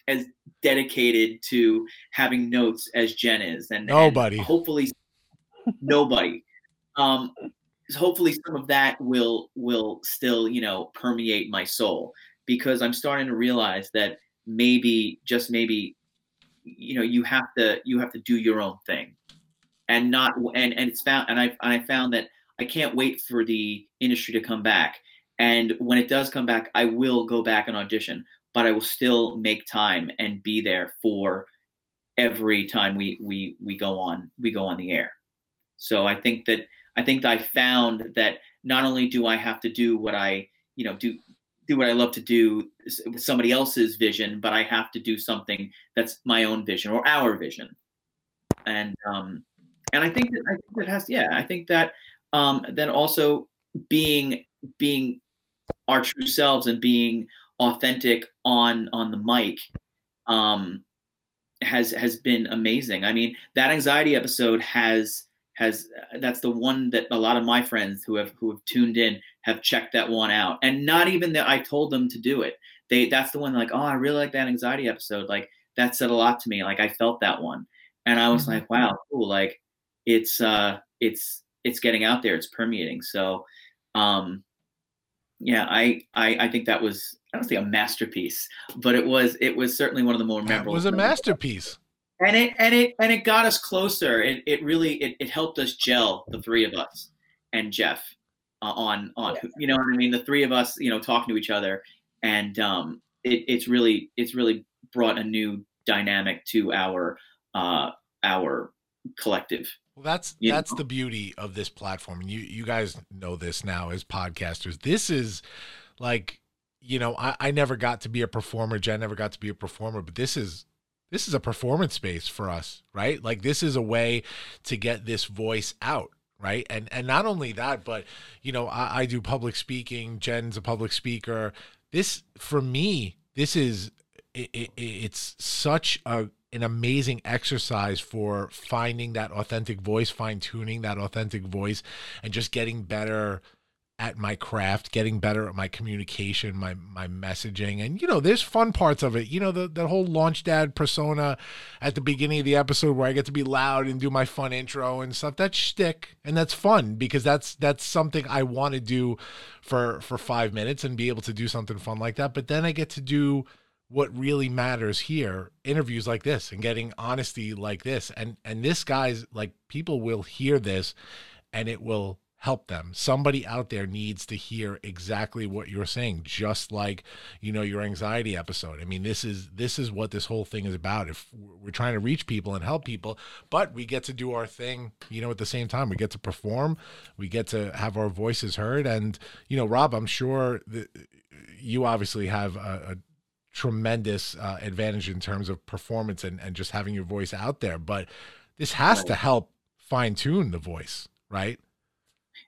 as dedicated to having notes as Jen is, and nobody. And hopefully, nobody. Um, hopefully, some of that will will still you know permeate my soul because I'm starting to realize that maybe just maybe you know you have to you have to do your own thing and not and and it's found and I and I found that I can't wait for the industry to come back. And when it does come back, I will go back and audition, but I will still make time and be there for every time we we we go on we go on the air. So I think that I think I found that not only do I have to do what I you know do do what I love to do with somebody else's vision, but I have to do something that's my own vision or our vision. And um, and I think that I think that has yeah I think that um, then also being being our true selves and being authentic on on the mic um, has has been amazing. I mean, that anxiety episode has has that's the one that a lot of my friends who have who have tuned in have checked that one out, and not even that I told them to do it. They that's the one like, oh, I really like that anxiety episode. Like that said a lot to me. Like I felt that one, and I was Mhm. like, wow, cool. Like it's uh it's it's getting out there. It's permeating. So, um, yeah, I I I think that was I don't say a masterpiece, but it was it was certainly one of the more That memorable. was a masterpiece. and it and it and it got us closer it, it really it, it helped us gel the three of us and jeff uh, on on you know what i mean the three of us you know talking to each other and um it, it's really it's really brought a new dynamic to our uh our collective Well, that's You that's know? the beauty of this platform, and you you guys know this now as podcasters. This is like, you know, I, I never got to be a performer. Jen never got to be a performer, but this is this is a performance space for us, right? Like this is a way to get this voice out, right? And and not only that, but you know, I, I do public speaking. Jen's a public speaker. This for me, this is it, it, it's such a an amazing exercise for finding that authentic voice, fine tuning that authentic voice, and just getting better at my craft, getting better at my communication, my my messaging, and you know, there's fun parts of it. You know, the the whole launch dad persona at the beginning of the episode where I get to be loud and do my fun intro and stuff. That's shtick, and that's fun because that's that's something I want to do for for five minutes and be able to do something fun like that. But then I get to do what really matters here interviews like this and getting honesty like this. And and this guy's like people will hear this and it will help them. Somebody out there needs to hear exactly what you're saying just like you know your anxiety episode. I mean this is this is what this whole thing is about. If we're trying to reach people and help people but we get to do our thing you know at the same time. We get to perform. We get to have our voices heard. And you know rob i'm sure that you obviously have a, a tremendous uh, advantage in terms of performance and, and just having your voice out there but this has to help fine tune the voice right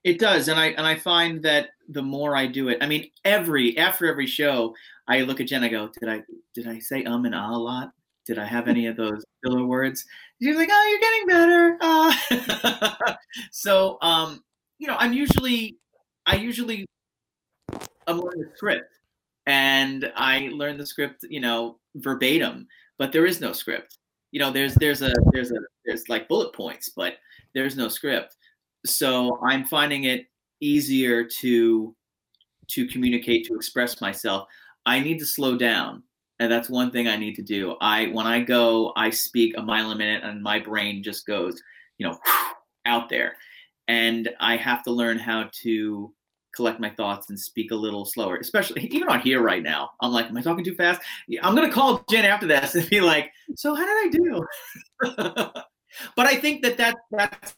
It does, and I and I find that the more I do it, I mean, every after every show, I look at Jen. I go, did I did I say um and ah a lot? Did I have any of those filler words? She's like, oh, you're getting better. Uh. so, um, you know, I'm usually I usually I'm learning the script, and I learn the script, you know, verbatim. But there is no script. You know, there's there's a there's a there's like bullet points, but there's no script so i'm finding it easier to to communicate to express myself i need to slow down and that's one thing i need to do i when i go i speak a mile a minute and my brain just goes you know out there and i have to learn how to collect my thoughts and speak a little slower especially even on here right now i'm like am i talking too fast Yeah, i'm going to call jen after this and be like so how did i do but i think that that that's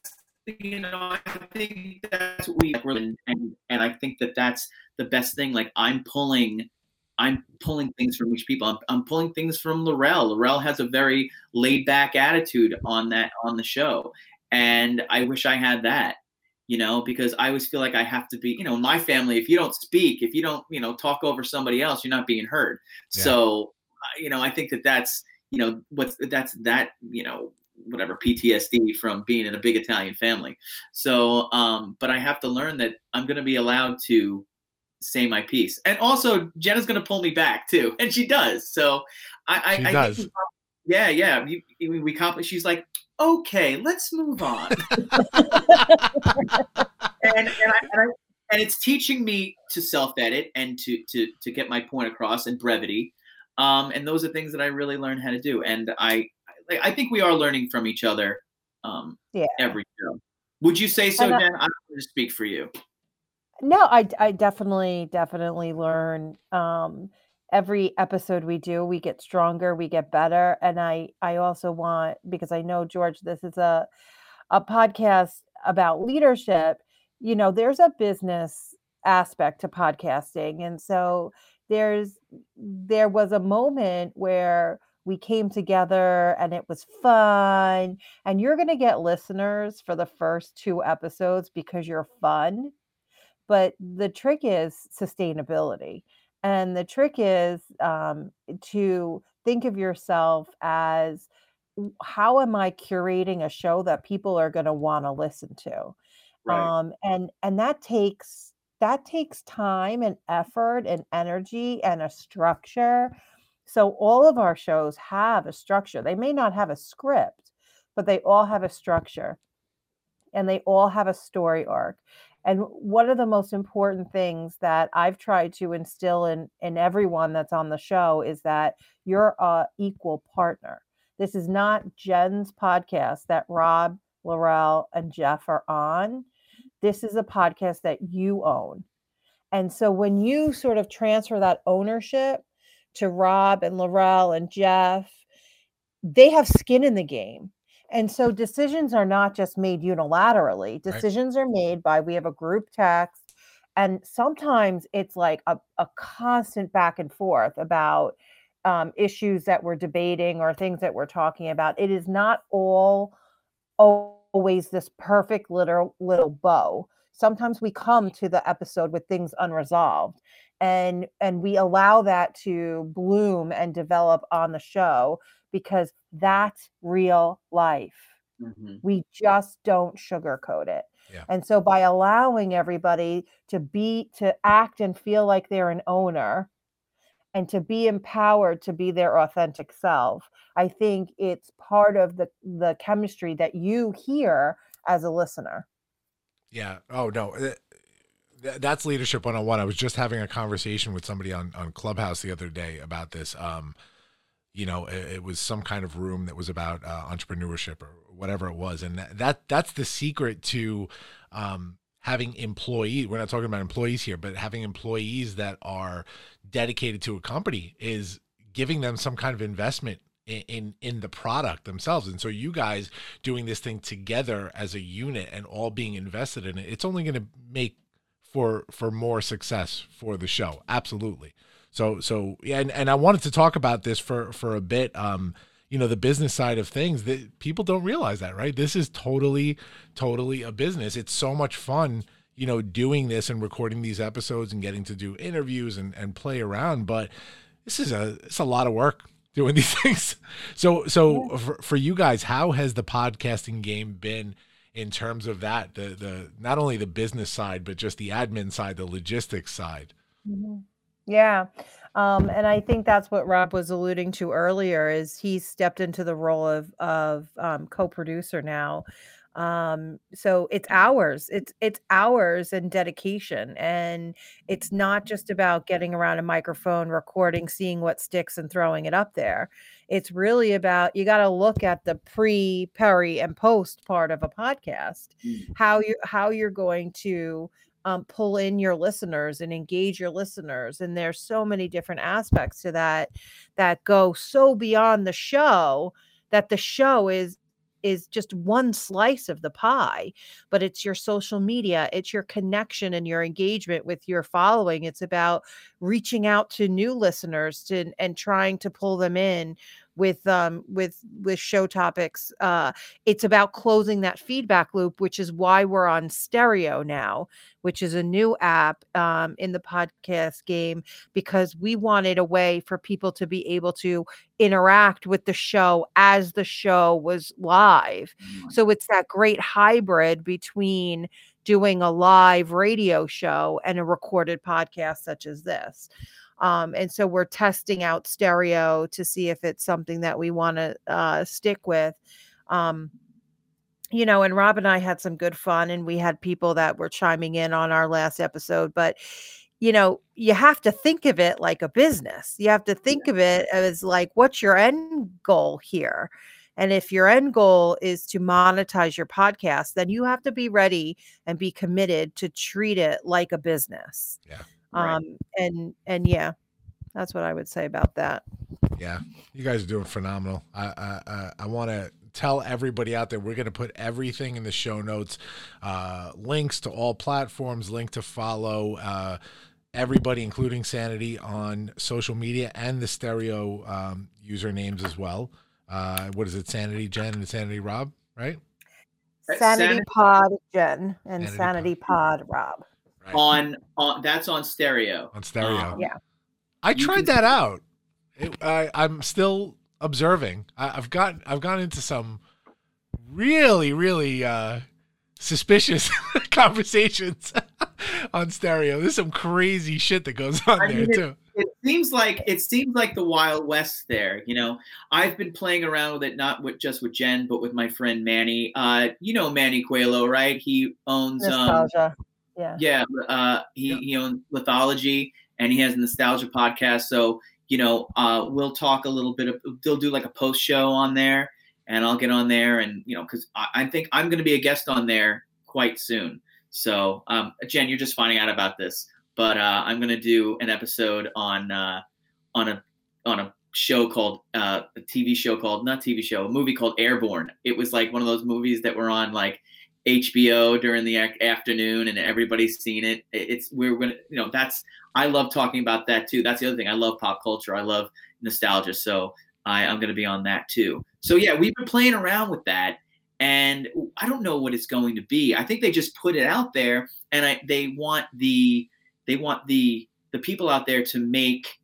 you know, I think that's what we and, and I think that that's the best thing. Like I'm pulling, I'm pulling things from each people. I'm, I'm pulling things from Lorelle. Lorelle has a very laid back attitude on that on the show, and I wish I had that. You know, because I always feel like I have to be. You know, my family, if you don't speak, if you don't, you know, talk over somebody else, you're not being heard. Yeah. So, you know, I think that that's you know what's that's that you know whatever PTSD from being in a big Italian family. So, um, but I have to learn that I'm going to be allowed to say my piece, and also Jenna's going to pull me back too, and she does. So, I, I, I does. Yeah, yeah. We, we, we She's like, okay, let's move on. and and, I, and, I, and it's teaching me to self edit and to to to get my point across in brevity. Um, and those are things that I really learned how to do. And I I, I think we are learning from each other um, Yeah. every show. Would you say so, And Jen? I'm going to speak for you. No, I I definitely definitely learn um every episode we do we get stronger, we get better and I I also want because I know George this is a a podcast about leadership, you know, there's a business aspect to podcasting and so there's there was a moment where we came together and it was fun and you're going to get listeners for the first two episodes because you're fun but the trick is sustainability and the trick is um, to think of yourself as how am I curating a show that people are going to want to listen to? Right. Um, and and that takes that takes time and effort and energy and a structure. So all of our shows have a structure. They may not have a script, but they all have a structure and they all have a story arc. And one of the most important things that I've tried to instill in in everyone that's on the show is that you're a equal partner. This is not Jen's podcast that Rob, Lorelle, and Jeff are on. This is a podcast that you own. And so when you sort of transfer that ownership to Rob and Lorelle and Jeff, they have skin in the game. And so decisions are not just made unilaterally. Decisions are made by we have a group text and sometimes it's like a, a constant back and forth about um, issues that we're debating or things that we're talking about. It is not all always this perfect little little bow. Sometimes we come to the episode with things unresolved and and we allow that to bloom and develop on the show because that's real life. Mhm. We just don't sugarcoat it. Yeah. And so by allowing everybody to be to act and feel like they're an owner and to be empowered to be their authentic self, I think it's part of the the chemistry that you hear as a listener. Yeah. Oh no. Th- That's leadership 101. I was just having a conversation with somebody on, on Clubhouse the other day about this. Um, you know, it, it was some kind of room that was about uh, entrepreneurship or whatever it was, and that, that that's the secret to um, having employees. We're not talking about employees here, but having employees that are dedicated to a company is giving them some kind of investment in, in in the product themselves. And so you guys doing this thing together as a unit and all being invested in it it's only going to make for for more success for the show. Absolutely so so yeah and, and i wanted to talk about this for for a bit. Um you know the business side of things that people don't realize that right? This is totally totally a business. It's so much fun you know doing this and recording these episodes and getting to do interviews and and play around but this is a it's a lot of work doing these things. So so for, for you guys how has the podcasting game been in terms of that the the not only the business side but just the admin side the logistics side Yeah. Um, and I think that's what Rob was alluding to earlier is he stepped into the role of of um, co-producer now. Um, so it's hours. It's it's hours and dedication. And it's not just about getting around a microphone, recording, seeing what sticks and throwing it up there. It's really about you got to look at the pre, peri, and post part of a podcast. Mm. How you how you're going to um, pull in your listeners and engage your listeners and there's so many different aspects to that that go so beyond the show that the show is is just one slice of the pie but it's your social media it's your connection and your engagement with your following. It's about reaching out to new listeners to, and trying to pull them in with um with with show topics uh it's about closing that feedback loop which is why we're on stereo now which is a new app um, in the podcast game because we wanted a way for people to be able to interact with the show as the show was live. So it's that great hybrid between doing a live radio show and a recorded podcast such as this. Um, and so we're testing out stereo to see if it's something that we want to uh, stick with. Um, you know, and Rob and I had some good fun, and we had people that were chiming in on our last episode. But, you know, you have to think of it like a business. You have to think of it as like, what's your end goal here? And if your end goal is to monetize your podcast, then you have to be ready and be committed to treat it like a business. Yeah. Right. Um, and and yeah, that's what I would say about that. Yeah, you guys are doing phenomenal. I I I, I want to tell everybody out there we're going to put everything in the show notes, uh, links to all platforms, link to follow uh, everybody, including Sanity, on social media and the stereo um, usernames as well. Uh, what is it, Sanity Jen and Sanity Rob? Right. Uh, Sanity Sanity- Pod Jen and Sanity Sanity Pod Rob. Right. on on that's on stereo. on stereo. Um, Yeah. I You tried can- that out. It, I, I'm still observing. I, I've got I've gone into some really really uh, suspicious conversations on stereo. There's some crazy shit that goes on I there mean, too. it seems like it seems like the wild west there you know i've been playing around with it not with just with jen but with my friend manny uh you know manny coelho right he owns um Nostalgia. Yeah. yeah uh he, Yeah. he owns lithology and he has a nostalgia podcast so you know uh we'll talk a little bit of they'll do like a post show on there and i'll get on there and you know because I, I think i'm going to be a guest on there quite soon so um jen you're just finding out about this but uh, I'm gonna do an episode on uh, on a on a show called uh, a TV show called not TV show a movie called Airborne. It was like one of those movies that were on like HBO during the ac- afternoon and everybody's seen it. It- It's we're gonna you know that's I love talking about that too. That's the other thing. I love pop culture. I love nostalgia. So I, I'm gonna be on that too. So yeah, we've been playing around with that. And I don't know what it's going to be. I think they just put it out there, and I, they want the they want the the people out there to make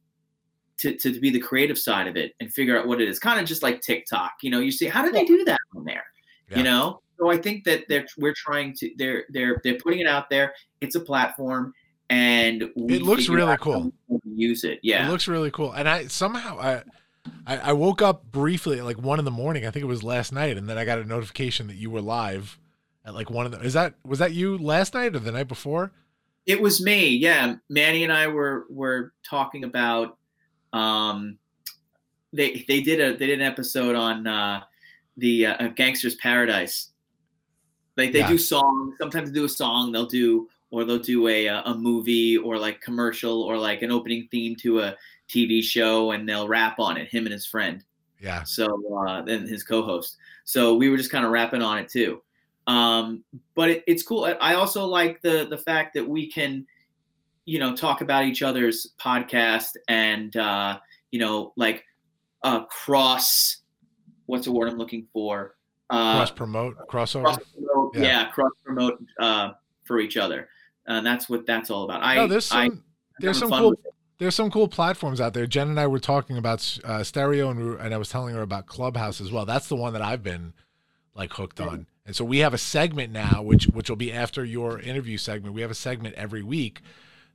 to, to be the creative side of it and figure out what it is kind of just like tiktok you know you see how did they do that on there Yeah. you know so i think that they're we're trying to they're they're they're putting it out there it's a platform and we It looks really cool. use it yeah It looks really cool. And I somehow I, I I woke up briefly at like one in the morning. I think it was last night, and then I got a notification that you were live at like one of the. Is that was that you last night or the night before? It was me. Yeah, Manny and I were were talking about. Um, they they did a they did an episode on uh, the uh, Gangster's Paradise. Like they Yeah. do songs. Sometimes they do a song. They'll do or they'll do a uh, a movie or like commercial or like an opening theme to a TV show, and they'll rap on it. Him and his friend. Yeah. So uh, then his co-host. So we were just kind of rapping on it too. Um, but it, it's cool. I, I also like the the fact that we can, you know, talk about each other's podcast and uh, you know, like uh, cross. What's the word I'm looking for? Uh, Cross promote crossover. cross promote. Yeah. Yeah, cross promote uh, for each other. And that's what that's all about. I, no, there's I, some there's some cool there's some cool platforms out there. Jen and I were talking about uh, stereo, and, we were, and I was telling her about Clubhouse as well. That's the one that I've been like hooked on. And so we have a segment now, which which will be after your interview segment. We have a segment every week.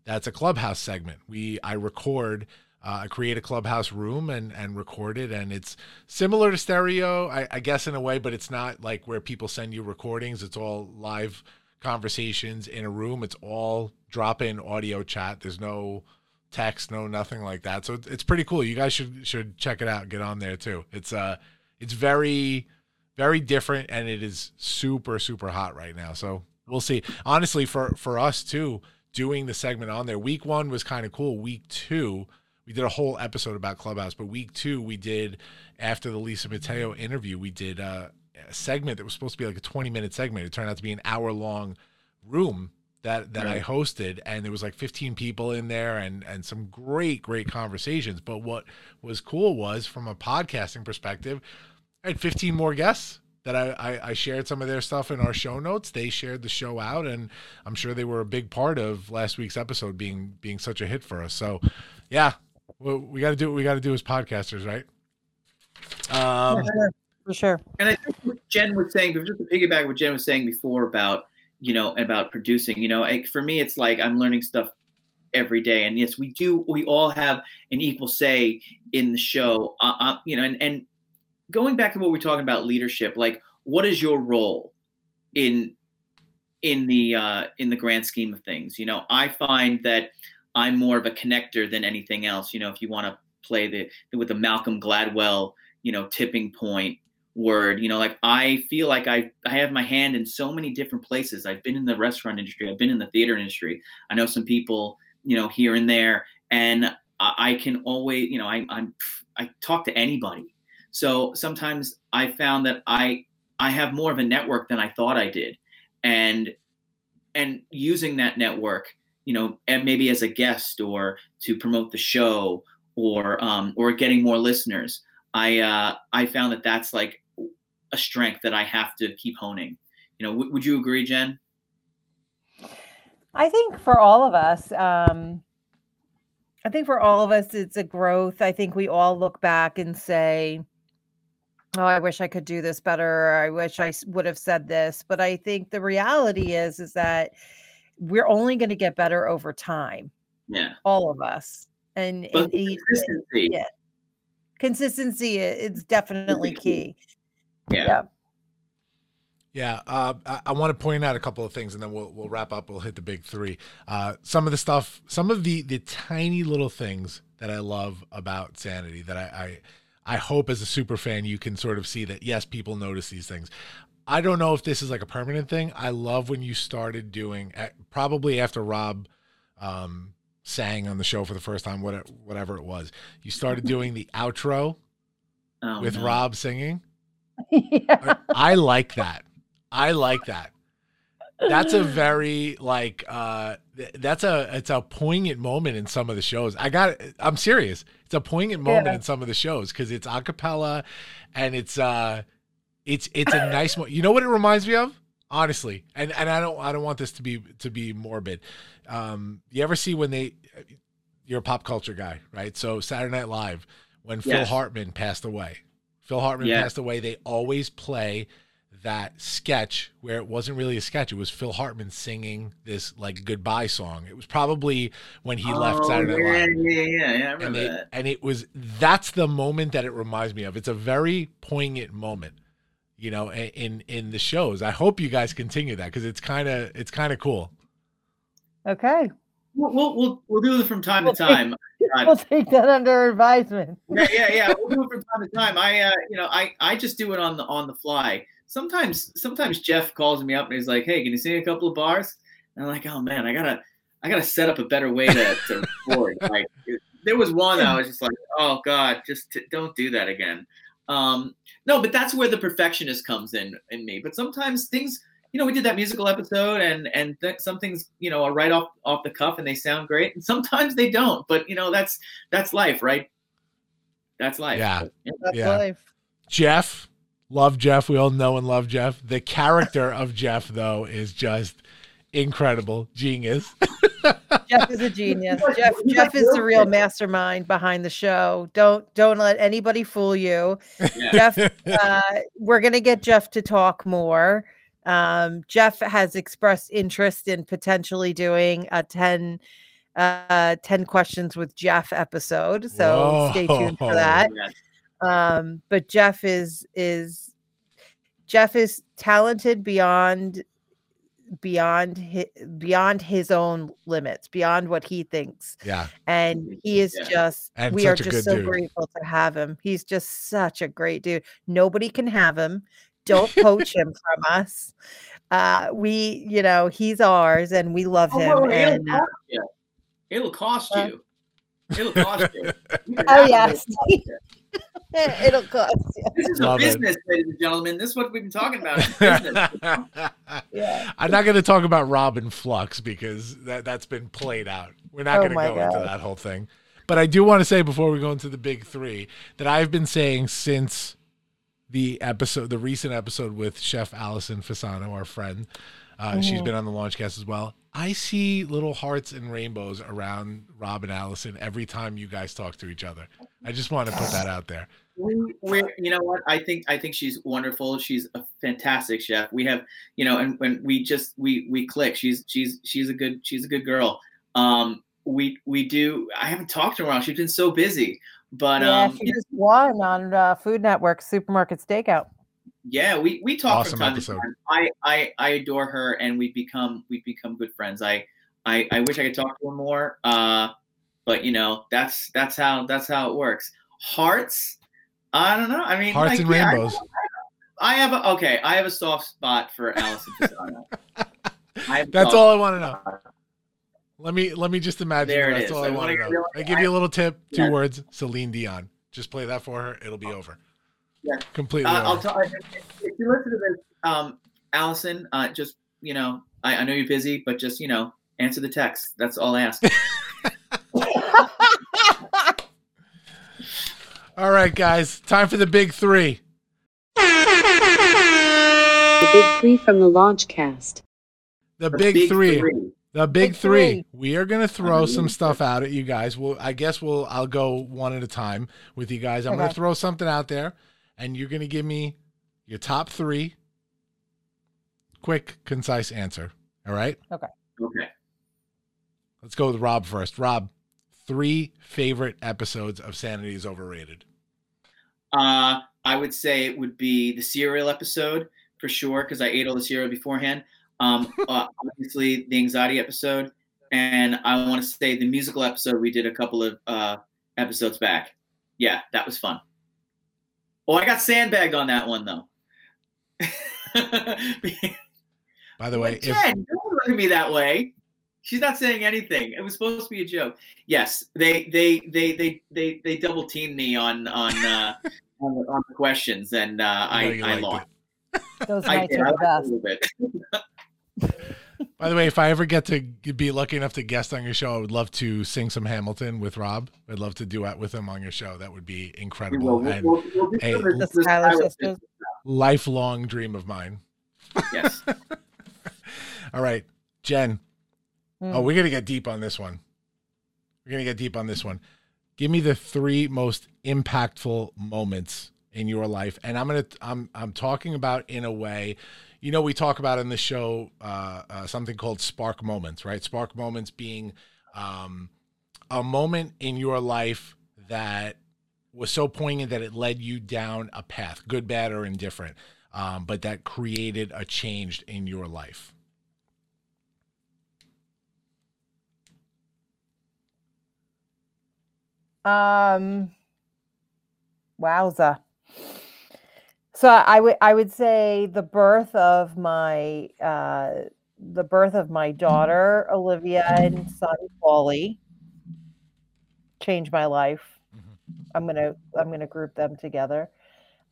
That's a Clubhouse segment. We I record. Uh, create a clubhouse room and and record it, and it's similar to stereo, I, I guess, in a way, but it's not like where people send you recordings. It's all live conversations in a room. It's all drop in audio chat. There's no text, no nothing like that. So it's, pretty cool. You guys should should check it out. Get on there too. It's uh it's very very different and it is super super hot right now. So we'll see. Honestly, for for us too, doing the segment on there. Week one was kind of cool. Week two, we did a whole episode about Clubhouse, but week two we did after the Lisa Mateo interview, we did uh, a segment that was supposed to be like a 20 minute segment. It turned out to be an hour long room that that I hosted and there was like 15 people in there and and some great great conversations. But what was cool was from a podcasting perspective I had 15 more guests that I, I I shared some of their stuff in our show notes. They shared the show out and I'm sure they were a big part of last week's episode being being such a hit for us. So yeah well, we got to do what we got to do as podcasters right um for sure. And I think what Jen was saying, just to piggyback what Jen was saying before about, you know, about producing, you know, like, for me, it's like I'm learning stuff every day. And yes, we do, we all have an equal say in the show, uh, uh, you know, and, and going back to what we're talking about leadership, like what is your role in, in the, uh, in the grand scheme of things? You know, I find that I'm more of a connector than anything else. You know, if you want to play the, with the Malcolm Gladwell, you know, tipping point word you know like i feel like i i have my hand in so many different places. I've been in the restaurant industry i've been in the theater industry. I know some people you know here and there and i, I can always you know I, i'm i talk to anybody. So sometimes i found that i i have more of a network than i thought i did. And and using that network you know and maybe as a guest or to promote the show or um or getting more listeners I uh, I found that that's like a strength that I have to keep honing. You know, w- would you agree, Jen? I think for all of us, um, I think for all of us, it's a growth. I think we all look back and say, oh, I wish I could do this better. I wish I would have said this. But I think the reality is, is that we're only going to get better over time, Yeah. all of us. And, and each- consistency. yeah. consistency i- is definitely key. Yeah. Yeah. Yeah, uh, I, I want to point out a couple of things, and then we'll we'll wrap up. We'll hit the big three. Uh, some of the stuff, some of the the tiny little things that I love about Sanity that I, I I hope as a super fan you can sort of see that yes, people notice these things. I don't know if this is like a permanent thing. I love when you started doing probably after Rob um, sang on the show for the first time, whatever whatever it was. You started doing the outro Oh, with no. Rob singing. yeah. I like that. I like that. That's a very like uh that's a it's a poignant moment in some of the shows. I got I'm serious. It's a poignant moment Yeah. in some of the shows cuz it's a cappella and it's uh it's it's a nice mo- You know what it reminds me of? Honestly. And and I don't I don't want this to be to be morbid. Um you ever see when they you're a pop culture guy, right? So Saturday Night Live when Phil Hartman passed away. Phil Hartman Yeah. passed away, they always play that sketch where it wasn't really a sketch. It was Phil Hartman singing this like goodbye song. It was probably when he left Oh, Saturday Night yeah, Live. Yeah, yeah, yeah. I And remember that. and it was that's the moment that it reminds me of. It's a very poignant moment, you know, in in the shows. I hope you guys continue that because it's kind of it's kind of cool. Okay. We'll, we'll we'll we'll do it from time We'll to time. God. We'll take that under advisement. yeah, yeah, yeah. We'll do it from time to time. I, uh, you know, I, I just do it on the on the fly. Sometimes, sometimes Jeff calls me up and he's like, "Hey, can you sing a couple of bars?" And I'm like, "Oh man, I gotta, I gotta set up a better way to, to record." like, there was one that I was just like, "Oh God, just t- don't do that again." Um, no, but that's where the perfectionist comes in in me. But sometimes things, you know, we did that musical episode, and and th- some things, you know, are right off off the cuff and they sound great, and sometimes they don't. But you know, that's that's life, right? That's life. Yeah. That's Yeah. life. Jeff, love Jeff. We all know and love Jeff. The character of Jeff though is just incredible, genius. Jeff is a genius. Jeff Jeff is the real mastermind behind the show. Don't don't let anybody fool you. Yeah. Jeff, uh, we're gonna get Jeff to talk more. Um, Jeff has expressed interest in potentially doing a 10, uh, 10 questions with Jeff episode. So stay tuned for that. Um, but Jeff is is Jeff is talented beyond beyond his, beyond his own limits, beyond what he thinks Yeah. and he is Yeah. just And we are just so dude. grateful to have him he's just such a great dude nobody can have him don't poach him from us uh we you know he's ours and we love Oh, him well, it'll uh, cost you. It'll cost Huh? you. It'll cost you. You can Oh, have it, yes. It'll cost you. it'll cost you This is Love a it. business, ladies and gentlemen. This is what we've been talking about. Yeah I'm not going to talk about Robin Flux because that that's been played out. We're not Oh going to my go into that whole thing. But I do want to say before we go into the big three that I've been saying since the episode, the recent episode with Chef Allison Fasano, our friend. Uh, She's been on the Launchcast as well. I see little hearts and rainbows around Rob and Allison every time you guys talk to each other. I just want to put that out there. we, we you know what? I think i think she's wonderful. She's a fantastic chef. We have you know and when we just we we click. She's she's she's a good she's a good girl. Um we we do i haven't talked to her in while. She's been so busy but yeah um she just won on uh, food network supermarket stakeout yeah we we talk Awesome from time episode. to time i i i adore her and we've become we've become good friends i i i wish i could talk to her more uh but you know that's that's how that's how it works hearts i don't know i mean Hearts like, and yeah, rainbows. I have a okay. I have a soft spot for Allison Fasano. I have a That's all I want to know. Let me let me just imagine. There it that's is. all I I want wanna know. I give you a little tip. Two Yeah. words. Celine Dion. Just play that for her. It'll be over. Yeah. Completely. Uh, I'll over. tell if, if you listen to this, um, Allison. Uh, just you know, I, I know you're busy, but just you know, answer the text. That's all I ask. All right, guys. Time for the big three. The Big Three from the Launchcast. The The big, three. three. The big, Big three. three. We are gonna throw Hallelujah. some stuff out at you guys. Well, I guess we'll I'll go one at a time with you guys. I'm gonna throw something out there, and you're going to give me your top three. Quick, concise answer. All right. Okay. Okay. Let's go with Rob first. Rob, three favorite episodes of Sanity is Overrated. Uh, I would say it would be the cereal episode for sure because I ate all the cereal beforehand. Um, uh, obviously the anxiety episode, and I want to say the musical episode we did a couple of uh, episodes back. Yeah, that was fun. Oh, I got sandbagged on that one though. By the way, if, Jen, don't look at me that way. She's not saying anything. It was supposed to be a joke. Yes, they they they they they they double teamed me on on uh, on, the, on the questions, and uh, I know I I liked lost. Those I nights did. are the it best. little bit. by the way, if I ever get to be lucky enough to guest on your show, I would love to sing some Hamilton with Rob. I'd love to duet with him on your show. That would be incredible. We'll, and we'll, we'll do hey, some of The this- this Schuyler pilot sisters. lifelong dream of mine. Yes. All right, Jen. Mm. Oh, we're gonna get deep on this one. We're gonna get deep on this one. Give me the three most impactful moments in your life, and I'm gonna I'm I'm talking about in a way. You know, we talk about in the show uh, uh, something called spark moments, right? Spark moments being um, a moment in your life that was so poignant that it led you down a path, good, bad, or indifferent, um, but that created a change in your life. Um, wowza. So I would I would say the birth of my uh, the birth of my daughter Olivia and son Wally changed my life. I'm gonna I'm gonna group them together.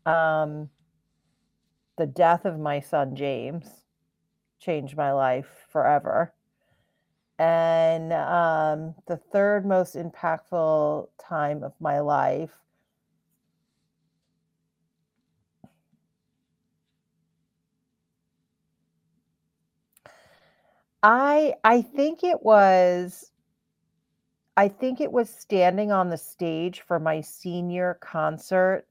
Um, the death of my son James changed my life forever. And um, the third most impactful time of my life. I I think it was I think it was standing on the stage for my senior concert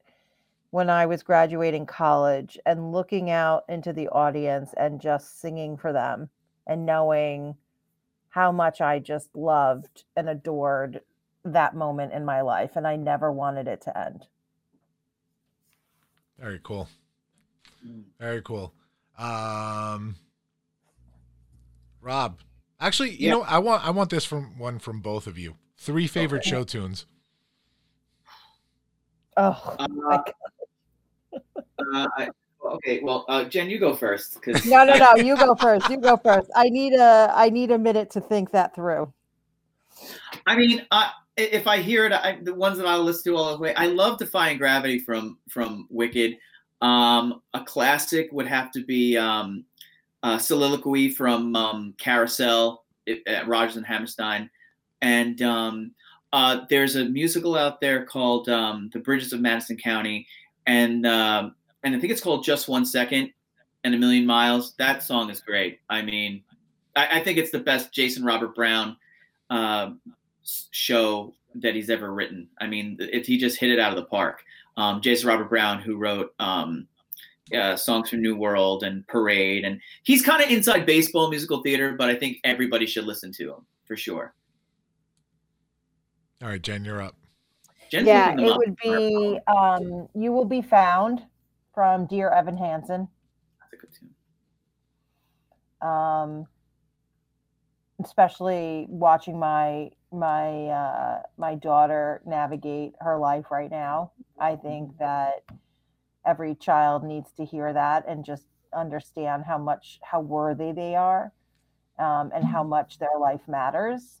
when I was graduating college and looking out into the audience and just singing for them and knowing how much I just loved and adored that moment in my life and I never wanted it to end. Very cool. Mm. Very cool. Um Rob. Actually, you Yeah. know, I want I want this from one from both of you. Three favorite Okay. show tunes. Oh, Uh, my God. uh, I- okay. Well, uh, Jen, you go first. 'cause no, no, no. You go first. You go first. I need a I need a minute to think that through. I mean, I, if I hear it, I, the ones that I'll listen to all the way. I love Defying Gravity from from Wicked. Um, a classic would have to be um, uh, Soliloquy from um, Carousel at Rodgers and Hammerstein, and um, uh, there's a musical out there called um, The Bridges of Madison County, and um, and I think it's called Just One Second and a Million Miles. That song is great. I mean, I, I think it's the best Jason Robert Brown uh, show that he's ever written. I mean, it, he just hit it out of the park. Um, Jason Robert Brown, who wrote um, uh, songs from New World and Parade, and he's kind of inside baseball musical theater, but I think everybody should listen to him for sure. All right, Jen, you're up. Jen's yeah, it up. would be um You Will Be Found from Dear Evan Hansen. That's a good tune. um, especially watching my my uh, my daughter navigate her life right now. I think that every child needs to hear that and just understand how much how worthy they are um, and how much their life matters,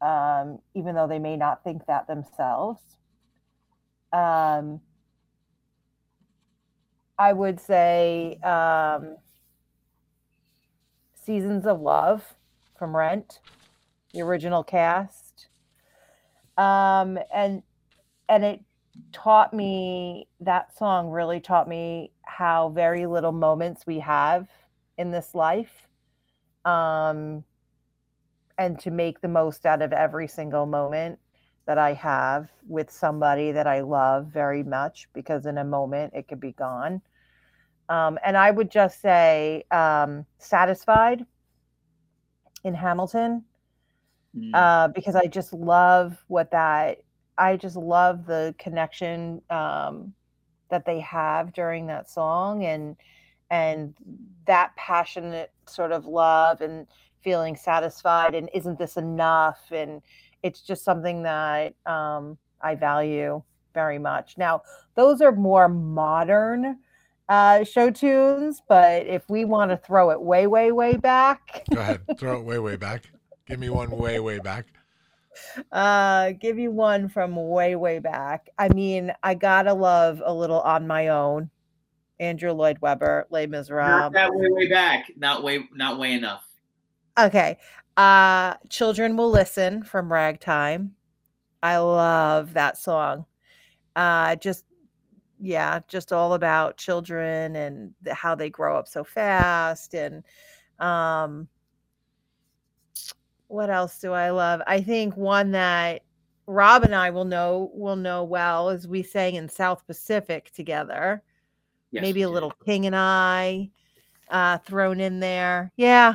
um, even though they may not think that themselves. Um, I would say um, Seasons of Love from Rent, the original cast. Um, and and it taught me that song really taught me how very little moments we have in this life. Um, and to make the most out of every single moment that I have with somebody that I love very much because in a moment it could be gone. Um, and I would just say um, satisfied in Hamilton Mm. uh, because I just love what that I just love the connection um, that they have during that song and and that passionate sort of love and feeling satisfied and isn't this enough and it's just something that um, I value very much. Now those are more modern uh, show tunes, but if we want to throw it way way way back, Go ahead, throw it way way back. Give me one way way back. Uh give you one from way way back i mean i gotta love a little on my own andrew lloyd webber les Not miserables that way, way back. Not way, not way enough. okay uh children will listen from ragtime i love that song uh just yeah just all about children and how they grow up so fast and um what else do I love? I think one that Rob and I will know will know well is we sang in South Pacific together. Yes, Maybe a did. little King and I uh thrown in there. Yeah.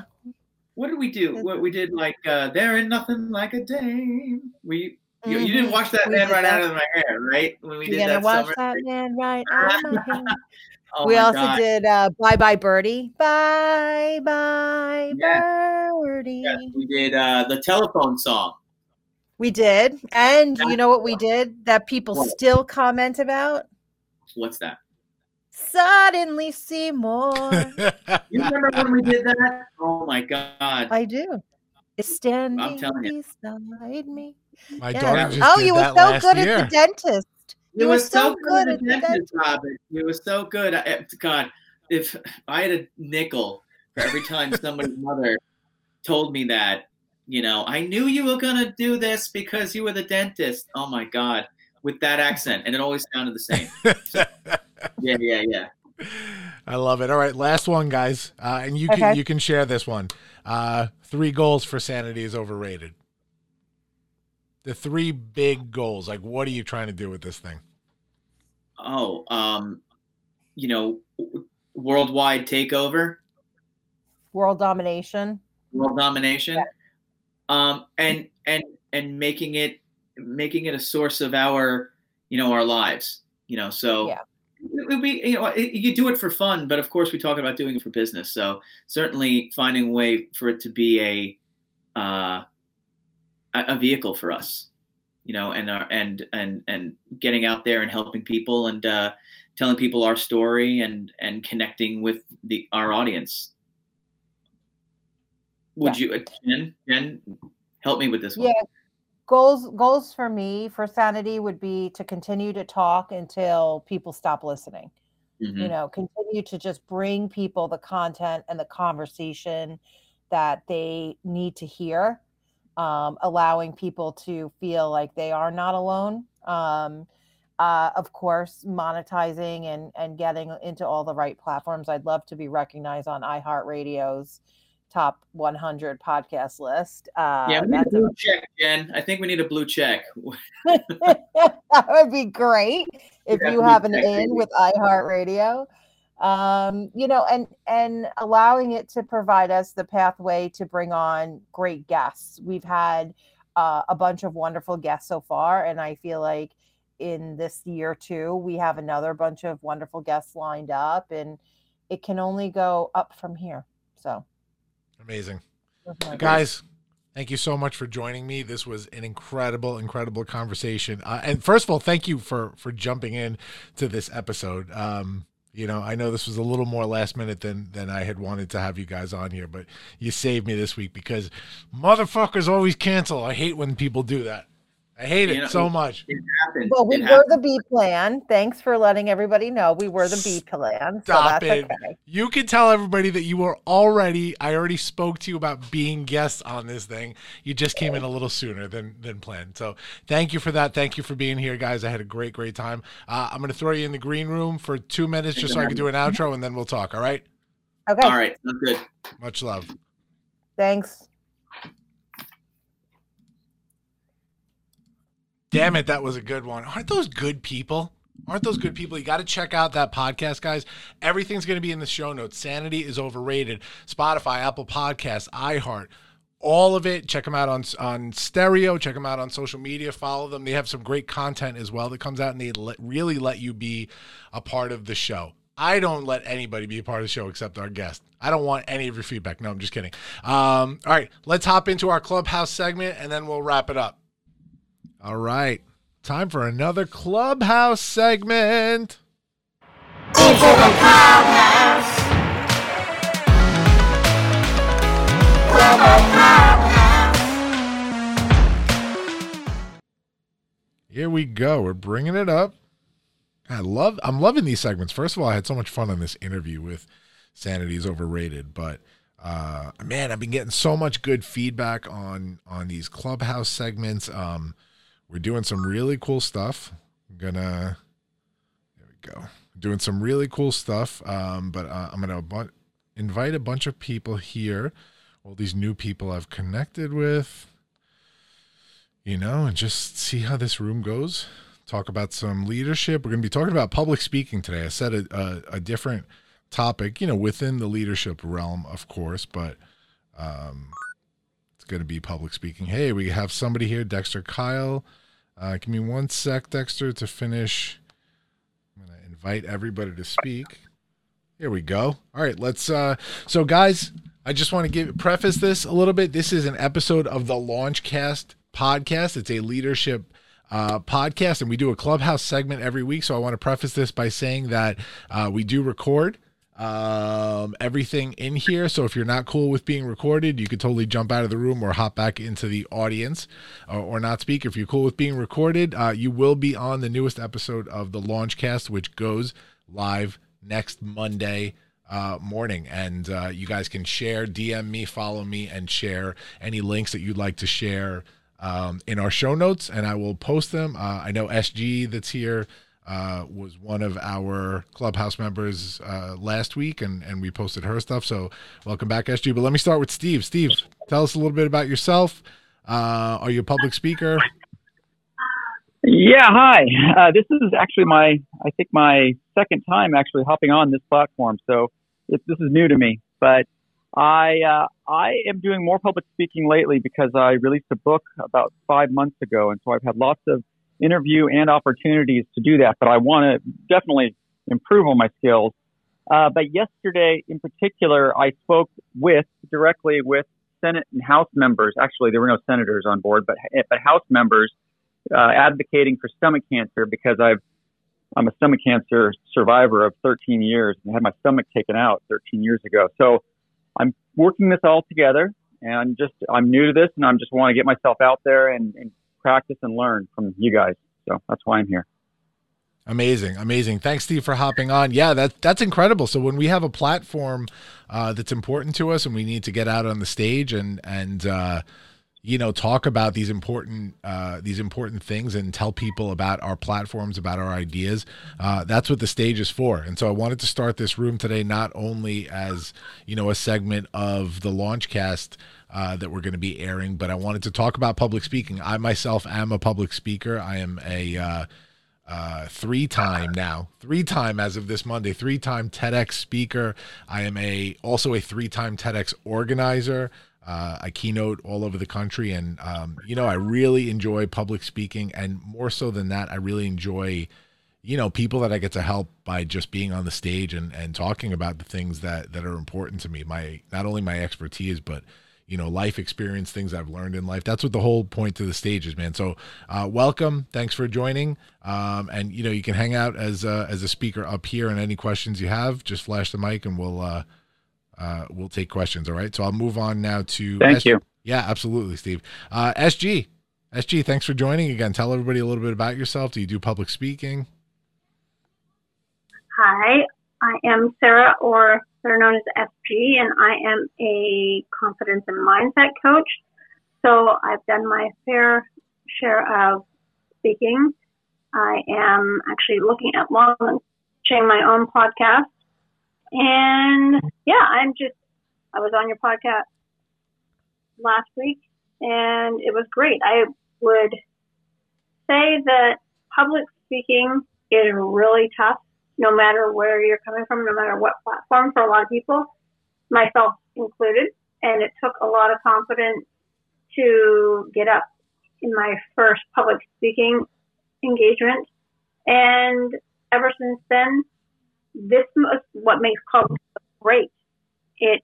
What did we do? What we did? Like uh, there ain't nothing like a dame. We you, you didn't Mhm. wash that We man right that. out of my hair, right? When we did that watch summer. that man right on my hand. Oh we also God. did uh Bye Bye Birdie. Bye bye Yeah. birdie. Yes, we did uh, the telephone song. We did. And Yeah. you know what we did that people What? still comment about? What's that? Suddenly Seymour. You remember when we did that? Oh my god! I do. It's standing telling you. beside me. My Yes. daughter just oh, did you were so good year. at the dentist. It You were was so good at at the the dentist, Robin. It was so good. I, God, if I had a nickel for every time somebody's mother told me that, you know, I knew you were gonna do this because you were the dentist. Oh my God, with that accent, and it always sounded the same. Yeah, yeah, yeah. I love it. All right, last one, guys, uh, and you can you can share this one. Uh, three goals for sanity is overrated. The three big goals. Like, what are you trying to do with this thing? Oh, um, you know, worldwide takeover. World domination. world domination um and and and making it making it a source of our you know our lives you know so Yeah. it would be you know you do it for fun but of course we talk about doing it for business so certainly finding a way for it to be a uh a vehicle for us you know and our and and and getting out there and helping people and uh telling people our story and and connecting with the our audience would you uh, jen jen help me with this one Yeah. Goals goals for me for sanity would be to continue to talk until people stop listening. you Mhm. know continue to just bring people the content and the conversation that they need to hear um, allowing people to feel like they are not alone. Um, uh, of course monetizing and and getting into all the right platforms. I'd love to be recognized on iheartradio's top 100 podcast list. Uh, yeah we need a that's a- blue check jen. I think we need a blue check. That would be great if Yeah, you have an check, in baby. with iHeartRadio. Um, you know, and and allowing it to provide us the pathway to bring on great guests. We've had uh, a bunch of wonderful guests so far, and I feel like in this year too, we have another bunch of wonderful guests lined up, and it can only go up from here. So, Amazing. those are my goals. guys thank you so much for joining me this was an incredible incredible conversation uh, and first of all thank you for for jumping in to this episode um you know i know this was a little more last minute than than i had wanted to have you guys on here but you saved me this week because motherfuckers always cancel. I hate when people do that i hate it You know, so much it happened Well, we It were happened. the B plan. Thanks for letting everybody know we were the B plan. So Stop that's it. okay. You can tell everybody that you were already I already spoke to you about being guests on this thing. You just came in a little sooner than than planned. So thank you for that. Thank you for being here, guys. I had a great, great time. Uh, I'm gonna throw you in the green room for two minutes just so I can do an outro and then we'll talk. All right. Okay. all right sounds good Much love. Thanks. Damn it, that was a good one. Aren't those good people? Aren't those good people? You got to check out that podcast, guys. Everything's going to be in the show notes. Sanity is overrated. Spotify, Apple Podcasts, iHeart, all of it. Check them out on on stereo. Check them out on social media. Follow them. They have some great content as well that comes out, and they let, really let you be a part of the show. I don't let anybody be a part of the show except our guest. I don't want any of your feedback. No, I'm just kidding. Um, all right, let's hop into our clubhouse segment, and then we'll wrap it up. All right. Time for another clubhouse segment. Here we go. We're bringing it up. I love. I'm loving these segments. First of all, I had so much fun on this interview with Sanity's overrated, but uh, man, I've been getting so much good feedback on on these clubhouse segments. Um, we're doing some really cool stuff. I'm gonna there we go. Doing some really cool stuff. Um, but uh, I'm gonna bu- invite a bunch of people here. All these new people I've connected with. You know, and just see how this room goes. Talk about some leadership. We're gonna be talking about public speaking today. I said a, a, a different topic, you know, within the leadership realm, of course, but um, going to be public speaking. Hey, we have somebody here, Dexter Kyle. Uh, give me one sec, Dexter, to finish. I'm going to invite everybody to speak. Here we go. All right, let's. Uh, so, guys, I just want to give preface this a little bit. This is an episode of the Launchcast podcast. It's a leadership uh, podcast, and we do a clubhouse segment every week. So I want to preface this by saying that uh, we do record um, everything in here. So if you're not cool with being recorded, you could totally jump out of the room or hop back into the audience or, or not speak. If you're cool with being recorded, uh, you will be on the newest episode of the Launchcast, which goes live next Monday uh, morning. And uh, you guys can share, DM me, follow me, and share any links that you'd like to share um, in our show notes, and I will post them. Uh, I know SG that's here uh, was one of our clubhouse members uh, last week, and, and we posted her stuff. So welcome back, SG. But let me start with Steve. Steve, tell us a little bit about yourself. Uh, are you a public speaker? Yeah, hi. Uh, this is actually my, I think my second time actually hopping on this platform. So it, this is new to me, but I uh, I am doing more public speaking lately because I released a book about five months ago, and so I've had lots of interview and opportunities to do that. But I want to definitely improve on my skills. Uh, but yesterday, in particular, I spoke with directly with Senate and House members. Actually, there were no senators on board, but but House members uh, advocating for stomach cancer because I've I'm a stomach cancer survivor of 13 years and had my stomach taken out 13 years ago. So I'm working this all together and just I'm new to this and I'm just want to get myself out there and, and practice and learn from you guys. So that's why I'm here. Amazing, amazing. Thanks, Steve, for hopping on. Yeah, that that's incredible. So when we have a platform uh, that's important to us, and we need to get out on the stage and and uh, you know talk about these important uh, these important things and tell people about our platforms, about our ideas, uh, that's what the stage is for. And so I wanted to start this room today not only as you know a segment of the Launchcast uh, that we're going to be airing, but I wanted to talk about public speaking. I myself am a public speaker. I am a uh, uh, three time now, three time as of this Monday, three time TEDx speaker. I am a also a three time TEDx organizer. Uh, I keynote all over the country, and um, you know I really enjoy public speaking, and more so than that, I really enjoy you know people that I get to help by just being on the stage and and talking about the things that that are important to me. My not only my expertise, but you know life experience things i've learned in life. That's what the whole point to the stage is man. So uh, welcome. Thanks for joining. Um, and you know you can hang out as a, as a speaker up here and any questions you have just flash the mic and we'll uh, uh, we'll take questions all right so i'll move on now to Thank you. yeah absolutely steve uh, sg sg thanks for joining again tell everybody a little bit about yourself do you do public speaking Hi, I am Sarah, or better known as SG, and I am a confidence and mindset coach. So I've done my fair share of speaking. I am actually looking at launching my own podcast. And yeah, I'm just, I was on your podcast last week and it was great. I would say that public speaking is really tough, no matter where you're coming from, no matter what platform for a lot of people, myself included. And it took a lot of confidence to get up in my first public speaking engagement. And ever since then, this is what makes club great. It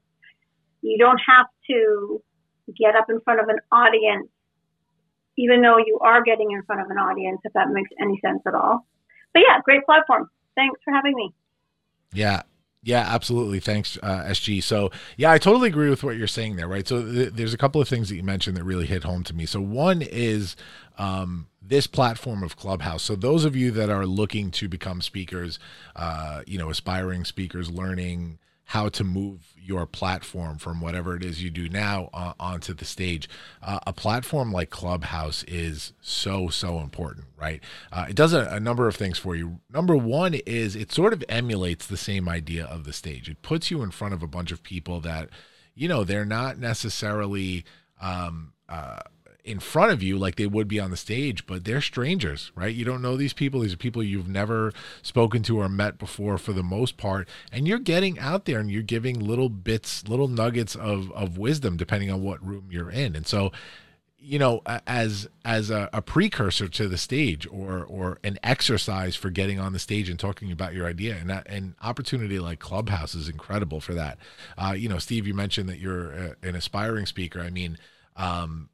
you don't have to get up in front of an audience, even though you are getting in front of an audience, if that makes any sense at all. But yeah, great platform. Thanks for having me. Yeah, yeah, absolutely. Thanks, uh, SG. So, yeah, I totally agree with what you're saying there, right? So, th- there's a couple of things that you mentioned that really hit home to me. So, one is um, this platform of Clubhouse. So, those of you that are looking to become speakers, uh, you know, aspiring speakers, learning how to move your platform from whatever it is you do now uh, onto the stage. Uh, a platform like Clubhouse is so, so important, right? Uh, it does a, a, number of things for you. Number one is it sort of emulates the same idea of the stage, it puts you in front of a bunch of people that, you know, they're not necessarily. Um, uh, in front of you like they would be on the stage, but they're strangers, right? You don't know these people. These are people you've never spoken to or met before for the most part. And you're getting out there and you're giving little bits, little nuggets of, of wisdom depending on what room you're in. And so, you know, as as a, a precursor to the stage or or an exercise for getting on the stage and talking about your idea, and that, an opportunity like Clubhouse is incredible for that. Uh, you know, Steve, you mentioned that you're a, an aspiring speaker. I mean, um,